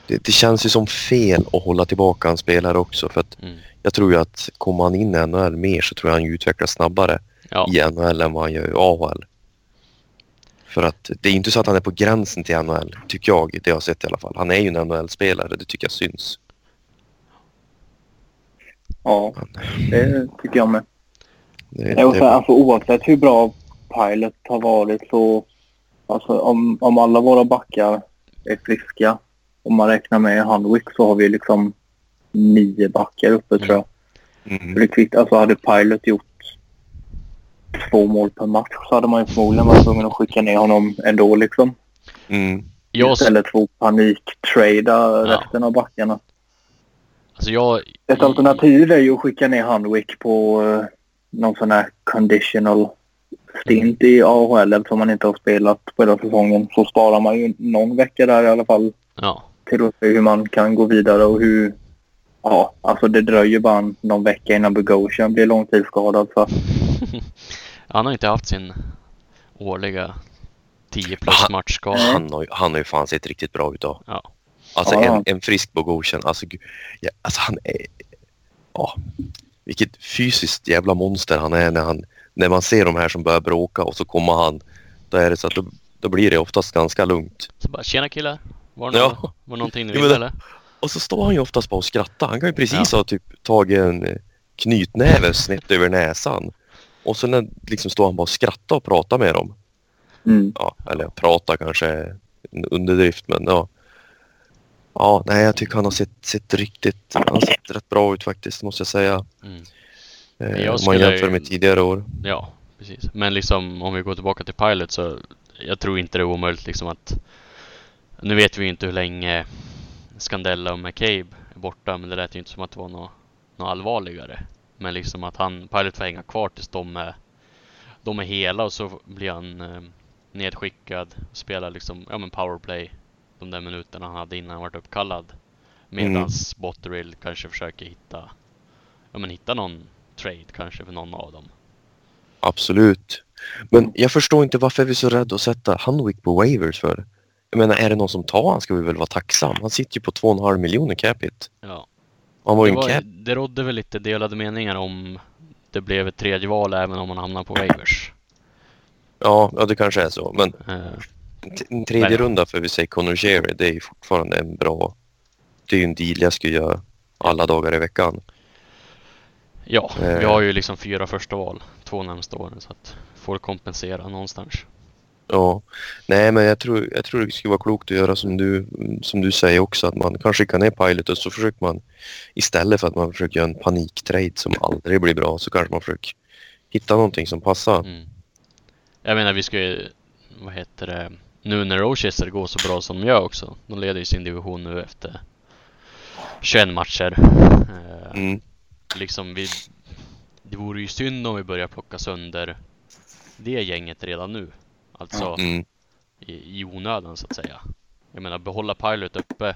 Det, det känns ju som fel att hålla tillbaka en spelare också för att Mm. jag tror ju att kommer han in i NHL mer så tror jag han utvecklas snabbare Ja. i NHL än vad han gör i AHL. För att det är inte så att han är på gränsen till NHL, tycker jag, det jag har sett i alla fall. Han är ju en NHL-spelare, det tycker jag syns. Ja, det tycker jag med. Det, säga, det, alltså, oavsett hur bra Pilot har varit så... Alltså, om, om alla våra backar är friska, om man räknar med Handwick så har vi liksom nio backar uppe Mm. tror jag. mm, För det kvitt, alltså hade Pilot gjort två mål per match så hade man ju förmodligen varit tvungen att skicka ner honom ändå liksom. mm, Jag, Istället för att paniktrada Ja. resten av backarna. alltså jag, Ett alternativ är ju att skicka ner Handwick på eh, någon sån här conditional stint i AHL eftersom man inte har spelat på hela säsongen. Så sparar man ju någon vecka där i alla fall ja. till att se hur man kan gå vidare och hur... Ja, alltså det dröjer bara någon vecka innan Bogosian blir långtidsskadad. Så Han har inte haft sin årliga 10 plus Han- matchskada. han, har, ju- han har ju fan sett riktigt bra ut då. Ja. Alltså Ja. en, en frisk Bogosian, alltså, ja, alltså han är... Ja, vilket fysiskt jävla monster han är när, han, när man ser de här som börjar bråka och så kommer han. Då är det så att då, då blir det oftast ganska lugnt. Så bara, tjena killar. Var det, Ja. nå- var det någonting ni ville eller? Och så står han ju oftast bara och skrattar. Han kan ju precis Ja. ha typ tagit en eh, knytnäve snett över näsan. Och så när, liksom står han bara och skrattar och pratar med dem. mm. Ja, eller prata kanske en underdrift men ja. Ja, nej jag tycker han har sett, sett riktigt, han har sett rätt bra ut faktiskt måste jag säga. Mm. Eh, jag om man jämför med tidigare år. Ja, precis. Men liksom om vi går tillbaka till Pilot så jag tror inte det är omöjligt liksom att nu vet vi inte hur länge Scandella och McCabe är borta men det lät ju inte som att det var något, något allvarligare. Men liksom att han, Pilot får hänga kvar tills de är, de är hela och så blir han eh, nedskickad och spelar liksom, ja men powerplay de där minuterna han hade innan han vart uppkallad. Medans Botterill kanske försöker hitta, ja men hitta någon trade kanske för någon av dem. Absolut. Men jag förstår inte varför vi är så rädda att sätta Handwick på waivers för. Jag menar är det någon som tar han ska vi väl vara tacksam. Han sitter ju på 2,5 miljoner capita. Ja. Han var Det, var, cap. det rådde väl lite delade meningar om det blev ett tredje val även om man hamnar på waivers. Ja, ja, det kanske är så. Men Eh, en tredje Nej. runda för vi säger Conor Sherry, det är fortfarande en bra... Det är ju en deal jag skulle göra alla dagar i veckan. ja, vi Eh. har ju liksom fyra första val två närmaste åren så att får kompensera någonstans. Ja, nej men jag tror, jag tror det skulle vara klokt att göra som du, som du säger också att man kan skicka ner pilot och så försöker man istället för att man försöker göra en paniktrade som aldrig blir bra så kanske man försöker hitta någonting som passar. Mm. Jag menar vi ska ju, vad heter det, nu när Rochester går så bra som de gör också. De leder ju sin division nu efter 21 matcher. Eh, Mm. liksom vi, det vore ju synd om vi börjar plocka sönder det gänget redan nu. Alltså Mm. i, i onödan så att säga. Jag menar behålla Pilot uppe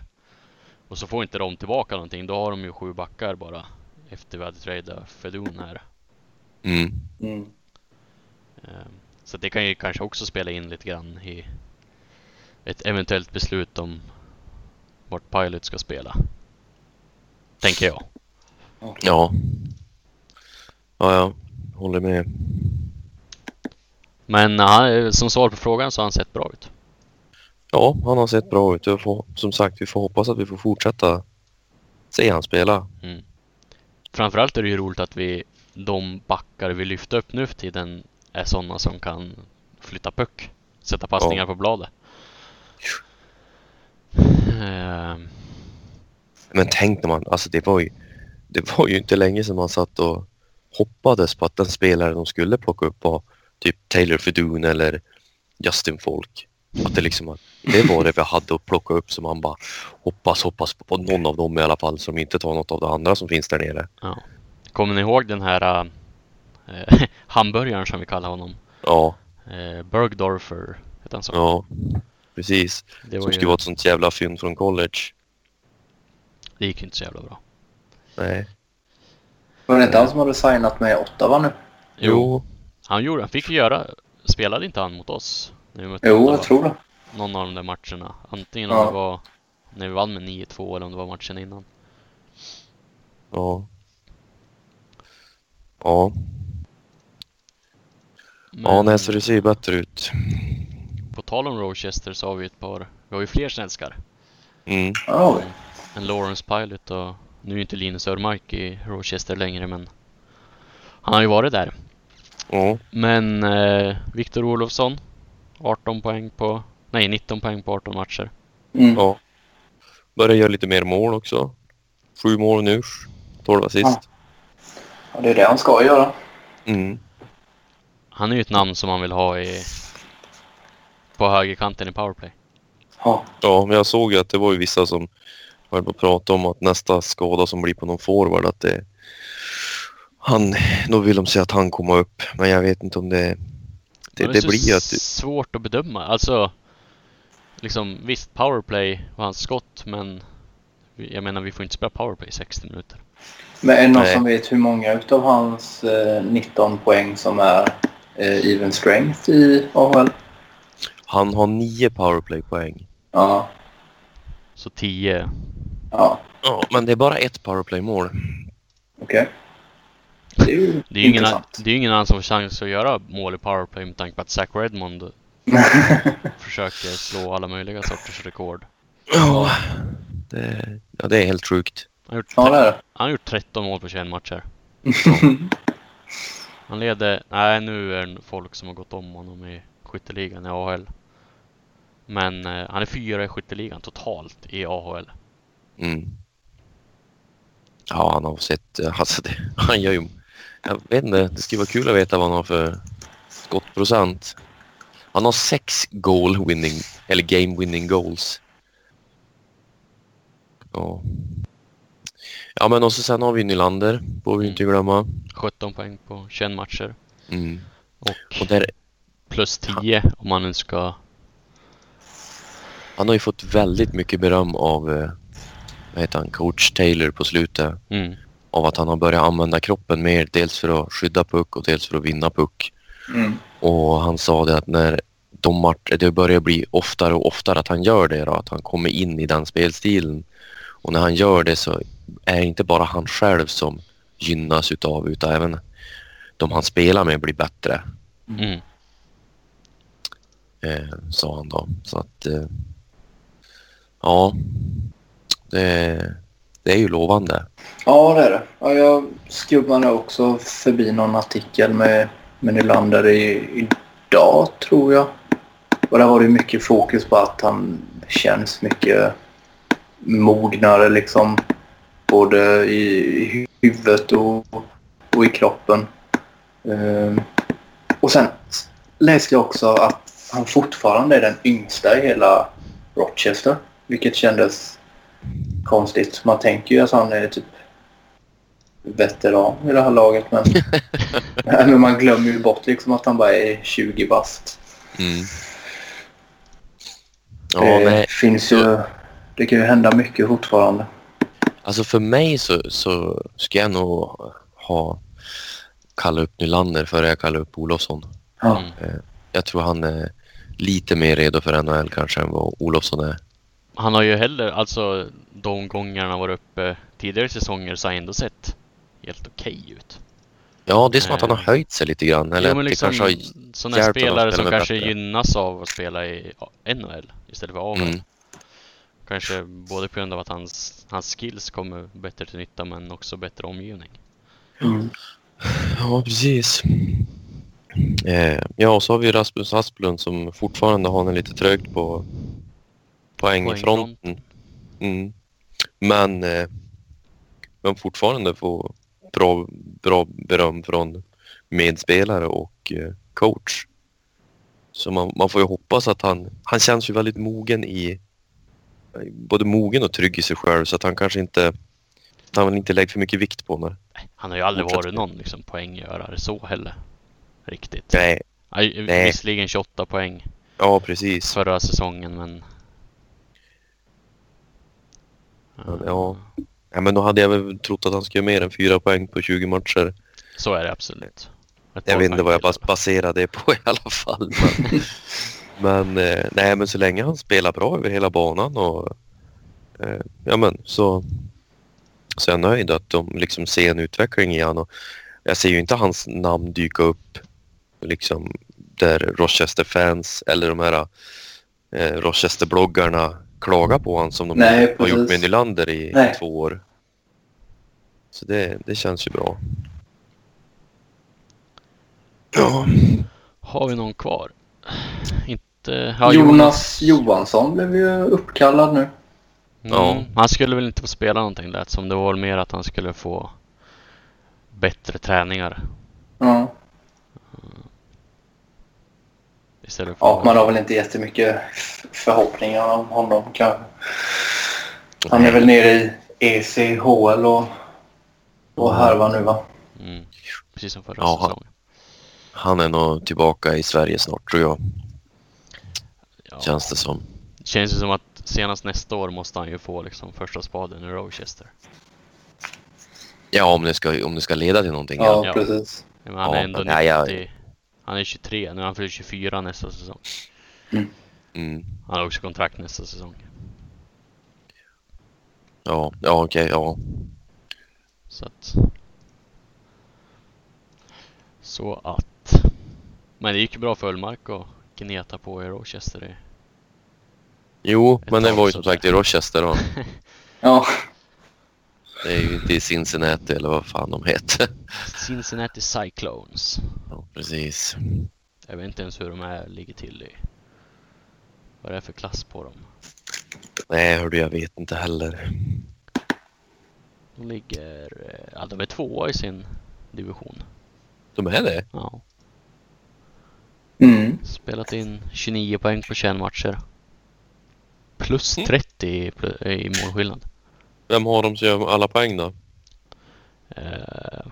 och så får inte de tillbaka någonting. Då har de ju sju backar bara efter vi hade tradat Fedun här. Mm. Mm. Eh, Så det kan ju kanske också spela in lite grann i ett eventuellt beslut om vart Pilot ska spela. Tänker jag. Ja. Ja, ja. Håller med. Men han, som svar på frågan så har han sett bra ut. Ja, han har sett bra ut. Jag får, som sagt, vi får hoppas att vi får fortsätta se han spela. Mm. Framförallt är det ju roligt att vi, de backar vi lyfter upp nu för tiden är sådana som kan flytta puck, sätta passningar Ja. på bladet. Ehm, Men tänk när man, alltså det var ju, det var ju inte länge sedan man satt och hoppades på att den spelare de skulle plocka upp var typ Taylor Fedun eller Justin Folk. Att det liksom, det var det vi hade att plocka upp som man bara hoppas, hoppas på, någon av dem i alla fall som inte tar något av det andra som finns där nere. ja. Kommer ni ihåg den här äh, hamburgaren som vi kallar honom? Ja, Eh, Bergdorfer Hette han så? Ja, precis. det, var Som ju, skulle vara ett sånt jävla fynd från college. det gick ju inte så jävla bra. Nej. Var det inte han som hade signat med Ottawa nu? Jo. Han, gjorde, han fick ju göra... Spelade inte han mot oss? När vi mötte Jo, Ottawa? jag tror det. Någon av de där matcherna. Antingen om Ja. det var när vi vann med 9-2 eller om det var matchen innan. Ja. Ja, Men ja nej, så det ser ju bättre ut. På tal om Rochester så har vi ett par... Vi har ju fler svenskar. Mm. Ja, oj. En Lawrence Pilot och... Nu är inte Linus Örmark i Rochester längre men... Han har ju varit där. Ja. Men eh, Viktor Olofsson 18 poäng på... Nej, 19 poäng på 18 matcher. Mm. ja. Börjar göra lite mer mål också. Sju mål nu. 12 assist. Ja, det är det han ska göra. Mm. Han är ju ett namn som man vill ha i... På högerkanten i powerplay. Ja. Ja, men jag såg ju att det var ju vissa som höll på att prata om att nästa skada som blir på någon forward att det han, då vill de säga att han kommer upp. Men jag vet inte om det... Det, det så blir att... svårt att bedöma. Alltså, liksom visst powerplay var hans skott, men jag menar vi får inte spela powerplay i 60 minuter. Men är det någon Nej. som vet hur många utav hans eh, 19 poäng som är eh, even strength i AHL? Han har nio powerplay-poäng. Ja. Så 10, Ja, Ja, men det är bara ett powerplay-mål. okej. Det är ju det är ju ingen, det är ju ingen annan som får chans att göra mål i powerplay med tanke på att Zach Redmond försöker slå alla möjliga sorters rekord. Ja, det, ja, det är helt sjukt. Han har gjort, ja, han har gjort 13 mål på 21 matcher. Han leder, nej nu är det folk som har gått om honom i skytteligan i AHL. Men eh, han är fyra i skytteligan totalt i AHL. Mm. Ja, han har sett... Alltså det, han gör ju... Jag vet inte, det skulle vara kul att veta vad han har för skottprocent. Han har sex goal winning, eller game winning goals. Ja. Ja men och så sen har vi Nylander, får vi inte glömma. 17 poäng på 21 matcher. Mm. Och Och där, plus 10 om man nu ska... han har ju fått väldigt mycket beröm av, eh, vad heter han, coach Taylor på slutet. Mm, Av att han har börjat använda kroppen mer, dels för att skydda puck och dels för att vinna puck. Mm. Och han sa det att när de matcher, det börjar bli oftare och oftare att han gör det då, att han kommer in i den spelstilen. Och när han gör det så är det inte bara han själv som gynnas utav utan även de han spelar med blir bättre, mm eh, sa han då. Så att eh, ja, det, det är ju lovande. Ja, det är det. Ja, jag skubbade också förbi någon artikel med, med Nylander i, idag, tror jag. Och där var det mycket fokus på att han känns mycket mognare liksom. Både i, i huvudet och, och i kroppen. Ehm, och sen läste jag också att han fortfarande är den yngsta i hela Rochester. Vilket kändes konstigt. Man tänker ju att han är typ veteran i det här laget men, Nej, men man glömmer ju bort liksom att han bara är 20 bast. Mm. Ja, det nej. finns ju... Det kan ju hända mycket fortfarande. Alltså för mig så, så ska jag nog ha kalla upp Nylander före jag kallar upp Olofsson. Ja. Mm. Jag tror han är lite mer redo för NHL kanske än vad Olofsson är. Han har ju heller, alltså de gångerna han var uppe tidigare säsonger så har han ändå sett helt okej ut. Ja, det är som att han har Eh. höjt sig lite grann. Eller jo, men det liksom kanske har... sådana spelare som kanske bättre. gynnas av att spela i NHL istället för AHL. Mm. Kanske både på grund av att hans, hans skills kommer bättre till nytta men också bättre omgivning. Mm. Ja, precis. Eh, ja, och så har vi Rasmus Asplund som fortfarande har en lite trögt på poängfronten. Mm. Men, eh, men fortfarande får bra, bra beröm från medspelare och eh, coach. Så man, man får ju hoppas att han, han känns ju väldigt mogen i, både mogen och trygg i sig själv så att han kanske inte, han inte lägger för mycket vikt på det. Han har ju aldrig varit någon liksom, poänggörare så heller. Riktigt. Nej, Nej, Nej. Visserligen 28 poäng Ja, precis. förra säsongen men... Ja. Ja, men då hade jag väl trott att han skulle göra mer än fyra poäng på 20 matcher. Så är det absolut. Ett Jag vet inte vad jag bas baserar det på i alla fall. Men, men, eh, nej, men så länge han spelar bra över hela banan och eh, ja, men så, så är jag nöjd att de liksom ser en utveckling i honom. Jag ser ju inte hans namn dyka upp liksom där Rochester-fans eller de här eh, Rochester-bloggarna klagar på honom som de Nej, har gjort med Nylander i Nej. två år. Så det, det känns ju bra. Ja. Har vi någon kvar? Inte... Ja, Jonas Johansson blev ju uppkallad nu. Ja. Mm, han skulle väl inte få spela någonting lät som. Det var väl mer att han skulle få bättre träningar Ja. Istället för... ja, man har väl inte jättemycket förhoppningar om honom kanske. Han är väl nere i ECHL och, och härvar nu va? Mm, precis som förra Ja, han- säsongen. Han är nog tillbaka i Sverige snart tror jag. Ja. Känns det som. Känns ju som att senast nästa år måste han ju få liksom första spaden i Rochester. Ja, om det ska, om det ska leda till någonting. Ja, Ja. precis. Men han Ja, är ändå jag- 90. Han är 23, nu är han fyller 24 nästa säsong. Mm. Han har också kontrakt nästa säsong. Ja, ja okej, ja. Så att... Så att... Men det gick ju bra för Ullmark att gneta på i Rochester. i- Jo, Ett men det var ju som sagt i Rochester då. Ja, Det är ju inte i Cincinnati eller vad fan de heter. Cincinnati Cyclones. Ja, precis. Jag vet inte ens hur de här ligger till i... Vad det är för klass på dem. Nej, hördu, jag vet inte heller. De ligger... eh, Ja, de är tvåa i sin division. De är det? Ja. mm. Spelat in 29 poäng på 21 matcher. Plus Mm. 30 i, pl- i målskillnad. Vem har de som gör alla poäng då? Eh,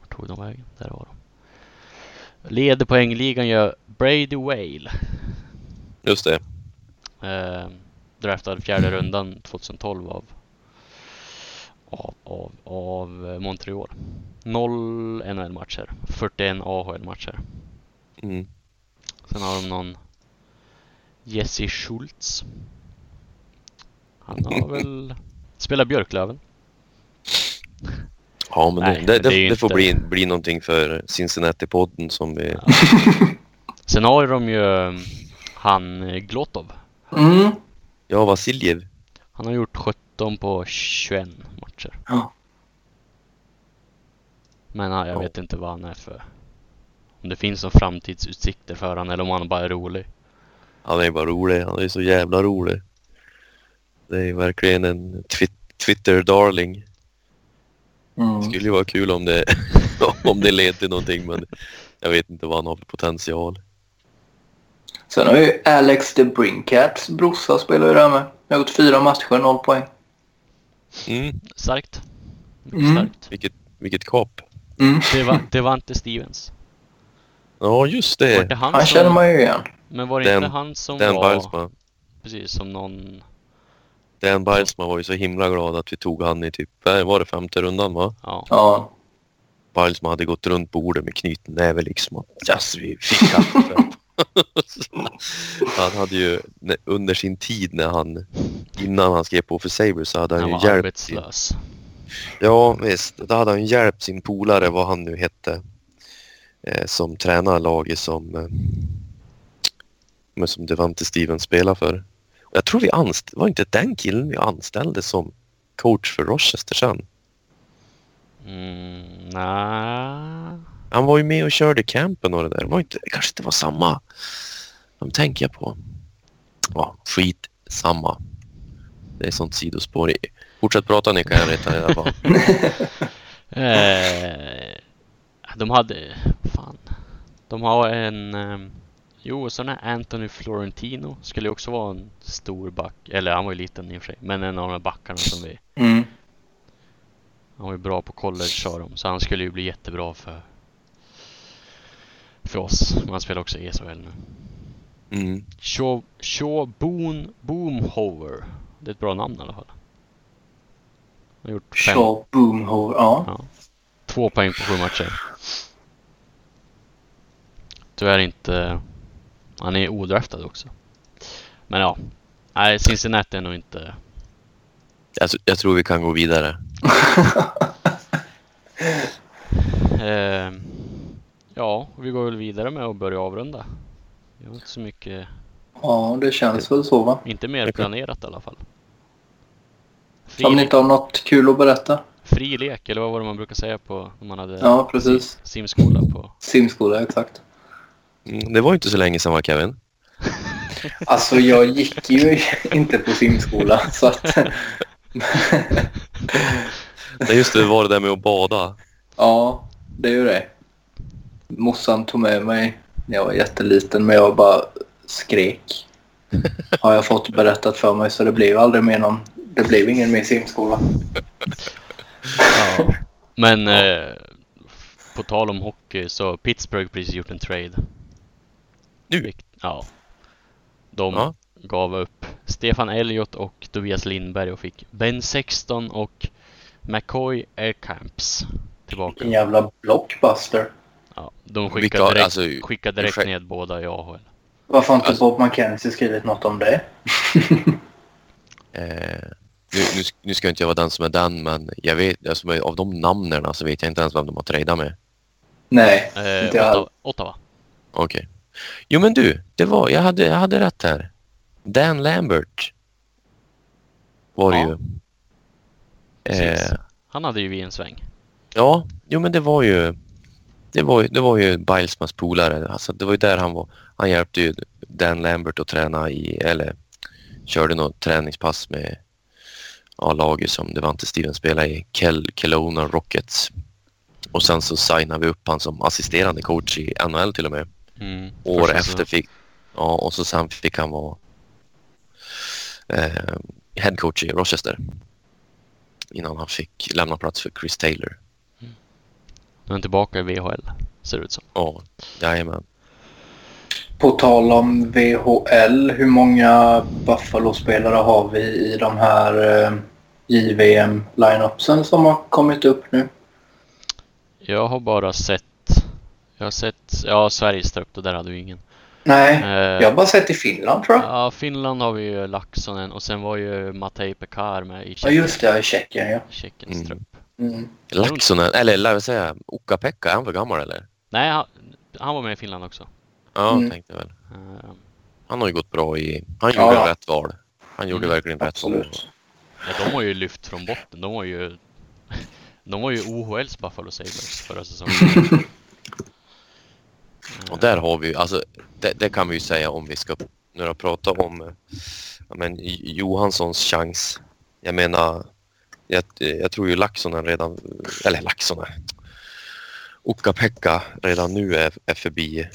vart tog de vägen? Där var de. Leder poängligan gör Brady Whale. Just det. Eh, draftad fjärde rundan 2012 av, av, av, av Montreal. 0 NHL-matcher, 41 AHL-matcher. Mm. Sen har de någon Jesse Schultz. Han har väl spelat Björklöven. Ja, men Nej, det, det, det det, får inte- bli, bli någonting för Cincinnati-podden som vi... Ja. Sen har de ju eh, han eh, Glotov. Mm. Ja, Vasiljev. Han har gjort 17 på 21 matcher. Ja. Men ja, jag Ja. vet inte vad han är för... Om det finns några framtidsutsikter för han eller om han bara är rolig. Han är bara rolig. Han är så jävla rolig. Det är verkligen en twi- Twitter-darling. Mm. Det skulle ju vara kul om det, om det leder till någonting men jag vet inte vad han har för potential. Sen har ju Alex de Brinkats brorsa spelar ju där med. Jag har gjort fyra matcher, noll poäng. Mm, Starkt. Mycket Mm. starkt. vilket, vilket kap. Mm. Det var, det var inte Stevens. Ja, just det. det han, Han som, känner man ju igen. Men var det Dan- inte han som var... Bilesma. Precis som någon... Dan Bilesma var ju så himla glad att vi tog han i typ, äh, var det femte rundan va? Ja. Ja. Bilesma hade gått runt bordet med knuten näve liksom. att, Yes, vi fick han. han hade ju under sin tid när han, innan han skrev på för Sabres så hade han, Han ju var hjälpt sin, arbetslös. Ja visst, då hade han hjälpt sin polare, vad han nu hette, eh, som tränar laget som, eh, men som Devante Stevens spelar för. Jag tror vi anställde, var inte den killen vi anställde som coach för Rochester sen? Mm, nej. Han var ju med och körde campen och det där. Det var inte, det kanske inte var samma. De tänker jag på. Ja, skit samma. Det är sånt sidospår. Fortsätt prata ni kan jag reta reda på. Eh, de hade... Fan. De har en... Jo, sån här Anthony Florentino skulle ju också vara en stor back. Eller han var ju liten i och för sig. Men en av de här backarna som vi... Mm. Han var ju bra på college sa de. Så han skulle ju bli jättebra för... För oss. Men han spelar också i SHL nu. Mm. Shaw, Shaw Boon Boomhover. Det är ett bra namn i alla fall. Han har gjort fem, Shaw Boomhole. Ja. Ja. två poäng på sju matcher. Tyvärr inte... Han är odraftad också. Men ja. Nej, Cincinnati är nog inte... Jag, jag tror vi kan gå vidare. Eh, ja, vi går väl vidare med att börja avrunda. Vi har inte så mycket... ja, det känns väl så va? Inte mer planerat i alla fall. Fri, Om ni inte har något kul att berätta? fri lek, eller vad var det man brukar säga på när man hade Ja, precis. simskola på... Simskola, exakt. Mm, det var inte så länge sedan va Kevin? Alltså jag gick ju inte på simskola så att... Nej just det, det var det där med att bada. Ja, det är ju det. Morsan tog med mig när jag var jätteliten men jag bara skrek. Har jag fått berättat för mig så det blev aldrig mer någon... Det blev ingen mer simskola. Ja. Men eh, på tal om hockey så Pittsburgh precis gjort en trade. Nu? Ja. De Ja. gav upp Stefan Elliott och Tobias Lindberg och fick Ben Sexton och McCoy Aircamps tillbaka. Vilken jävla blockbuster. Ja, de Vilka- skickade direkt, alltså, skickade direkt ned båda i AHL. Varför har inte Alltså- Bob McKenzie skrivit något om det? Eh, nu, nu, nu ska jag inte jag vara den som är den men jag vet, alltså, av de namnen så vet jag inte ens vem de har tradeat med. Nej, Eh, inte jag. Ottawa, Ottawa. Okej. Jo men du, det var, jag hade, jag hade rätt här. Dan Lambert var det Ja. ju. Eh, Han hade ju vi en sväng. ja, jo men det var ju det var, ju- det var ju Bilesmans polare. Alltså, det var ju där han var. Han hjälpte ju Dan Lambert att träna i, eller körde något träningspass med ja, laget som Devante Stevens spelade i, Kel, Kelowna Rockets. Och sen så signade vi upp han som assisterande coach i NHL till och med. Mm, År efter fick, ja och så sen fick han vara eh, head coach i Rochester. Innan han fick lämna plats för Chris Taylor. Nu är han tillbaka i VHL, ser det ut som. Ja, jajamän. På tal om VHL, hur många Buffalo-spelare har vi i de här eh, JVM-lineupsen som har kommit upp nu? Jag har bara sett... Jag har sett... Ja, Sveriges trupp, och där hade vi ingen. Nej, Eh, jag har bara sett i Finland tror jag. Ja, Finland har vi ju Laxonen och sen var ju Matej Pekar med i Ja, Tjeckien, just det, i Tjeckien ja. Tjeckiens Mm. trupp. Mm. Laxonen, eller låt oss säga Ukka-Pekka, är han för gammal eller? Nej, han, han var med i Finland också. Ja, Mm. tänkte jag väl. Eh, Han har ju gått bra i... Han Ja, gjorde ja. rätt val. Han gjorde Mm, verkligen rätt val. Ja, de har ju lyft från botten. De var ju... De var ju OHLs Buffalo Sabres förra säsongen. Och där har vi ju, alltså det, det kan vi ju säga om vi ska nu har pratat om men, Johanssons chans. Jag menar, jag, jag tror ju Laxonen redan, eller Laxonen, Ukka-Pekka redan nu är, är förbi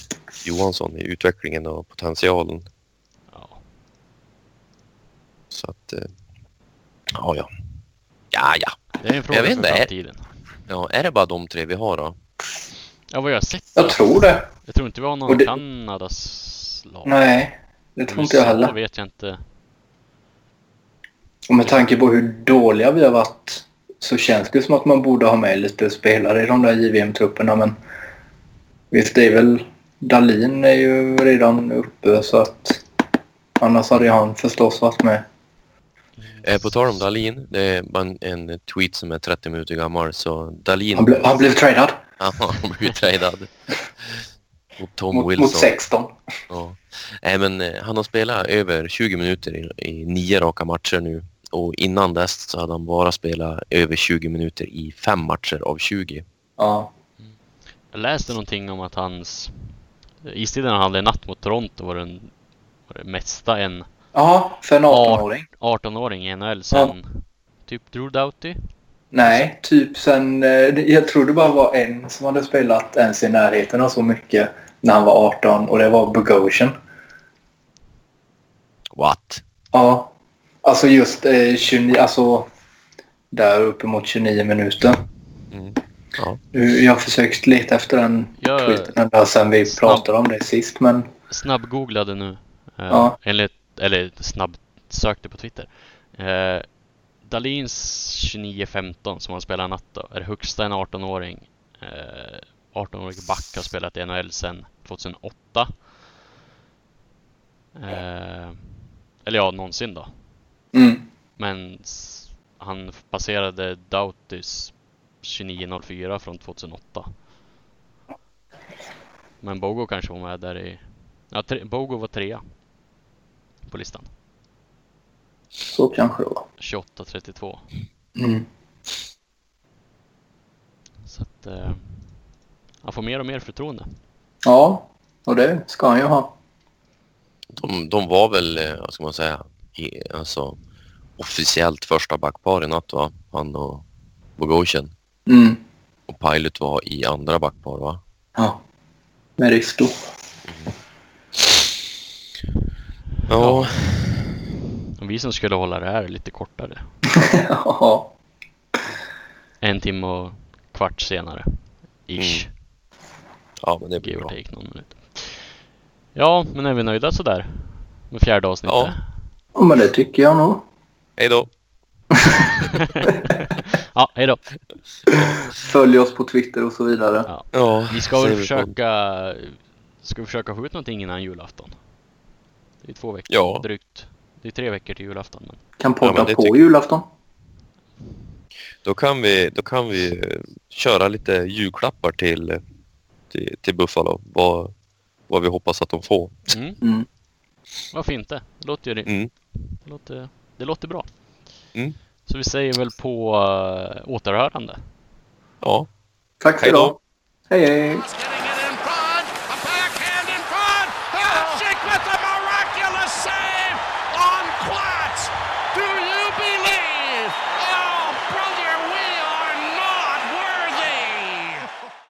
Johansson i utvecklingen och potentialen. Ja. Så att, eh, ja ja. Ja ja. Det är en fråga vet för inte, är- framtiden. Ja, är det bara de tre vi har då? Ja, vad jag har sett Jag tror det. Jag tror inte vi har någon det- Kanadas lag. Nej, det tror inte jag heller. vet jag inte. Och med tanke på hur dåliga vi har varit så känns det som att man borde ha med lite spelare i de där JVM-trupperna. Men visst, det är väl... Dalin är ju redan uppe så att annars hade han förstås varit med. Eh, på tal om Dalin, det är en tweet som är 30 minuter gammal så Dalin... Han, ble, han blev tradad Ja, han blev tradad. Mot Tom mot, Wilson. mot 16. Ja. Nej, men eh, han har spelat över 20 minuter i, i nio raka matcher nu. Och innan dess så hade han bara spelat över 20 minuter i fem matcher av 20. Ja. Jag läste någonting om att hans... Istiden han hade en natt mot Toronto var den var det mesta en ja, för en 18-åring. 18-åring i NHL sen typ Drew Doughty. Nej, typ sen... eh, Jag tror det bara var en som hade spelat ens i närheten av så mycket när han var 18 och det var Bogosian. What? Ja. Alltså just eh, 29, alltså där uppemot 29 minuter. Mm. Ja. Jag har försökt leta efter den Jag, tweeten där sen vi Snabb. pratade om det sist men snabbgooglade nu. Eh, Ja. Enligt, eller snabbsökte på Twitter. Eh, Dalins 29-15 som han spelar natt då, är högsta en 18-åring. Eh, 18-årig back har spelat i NHL sedan 2008. Eh, eller ja, någonsin då. Mm. Men han passerade Doughtis 29.04 från 2008. Men Bogo kanske var med där i... Ja, tre, Bogo var trea på listan. Så kanske det var. 28.32. Mm. Så att... Eh, han får mer och mer förtroende. Ja, och det ska han ju ha. De, de var väl, eh, vad ska man säga, i, alltså, officiellt första backpar i natt va? Han och Bogosian. Mm. Och Pilot var i andra backpar va? Ja. Med Risto. Ja, Och vi som skulle hålla det här lite kortare. ja. En timme och kvart senare. Ish. Mm. ja men det blir Give bra. take någon minut. Ja, men är vi nöjda sådär? Med fjärde avsnittet? Ja. ja, men det tycker jag nog. Hej då! ja, hej då. Följ oss på Twitter och så vidare. Ja. Ja, Vi ska väl försöka... Ska vi försöka få ut någonting innan julafton? Det är två veckor Ja. drygt. Det är tre veckor till julafton. Men... Kan Ja, podda det på tycker- julafton. Då kan vi, då kan vi eh, köra lite julklappar till, till, till Buffalo. Vad, vad vi hoppas att de får. Mm. Mm. Varför inte? Det låter, ju, Mm. det låter, det låter bra. Mm. Så vi säger väl på uh, återhörande. Ja, Tack för Hej då. idag. Hej hej.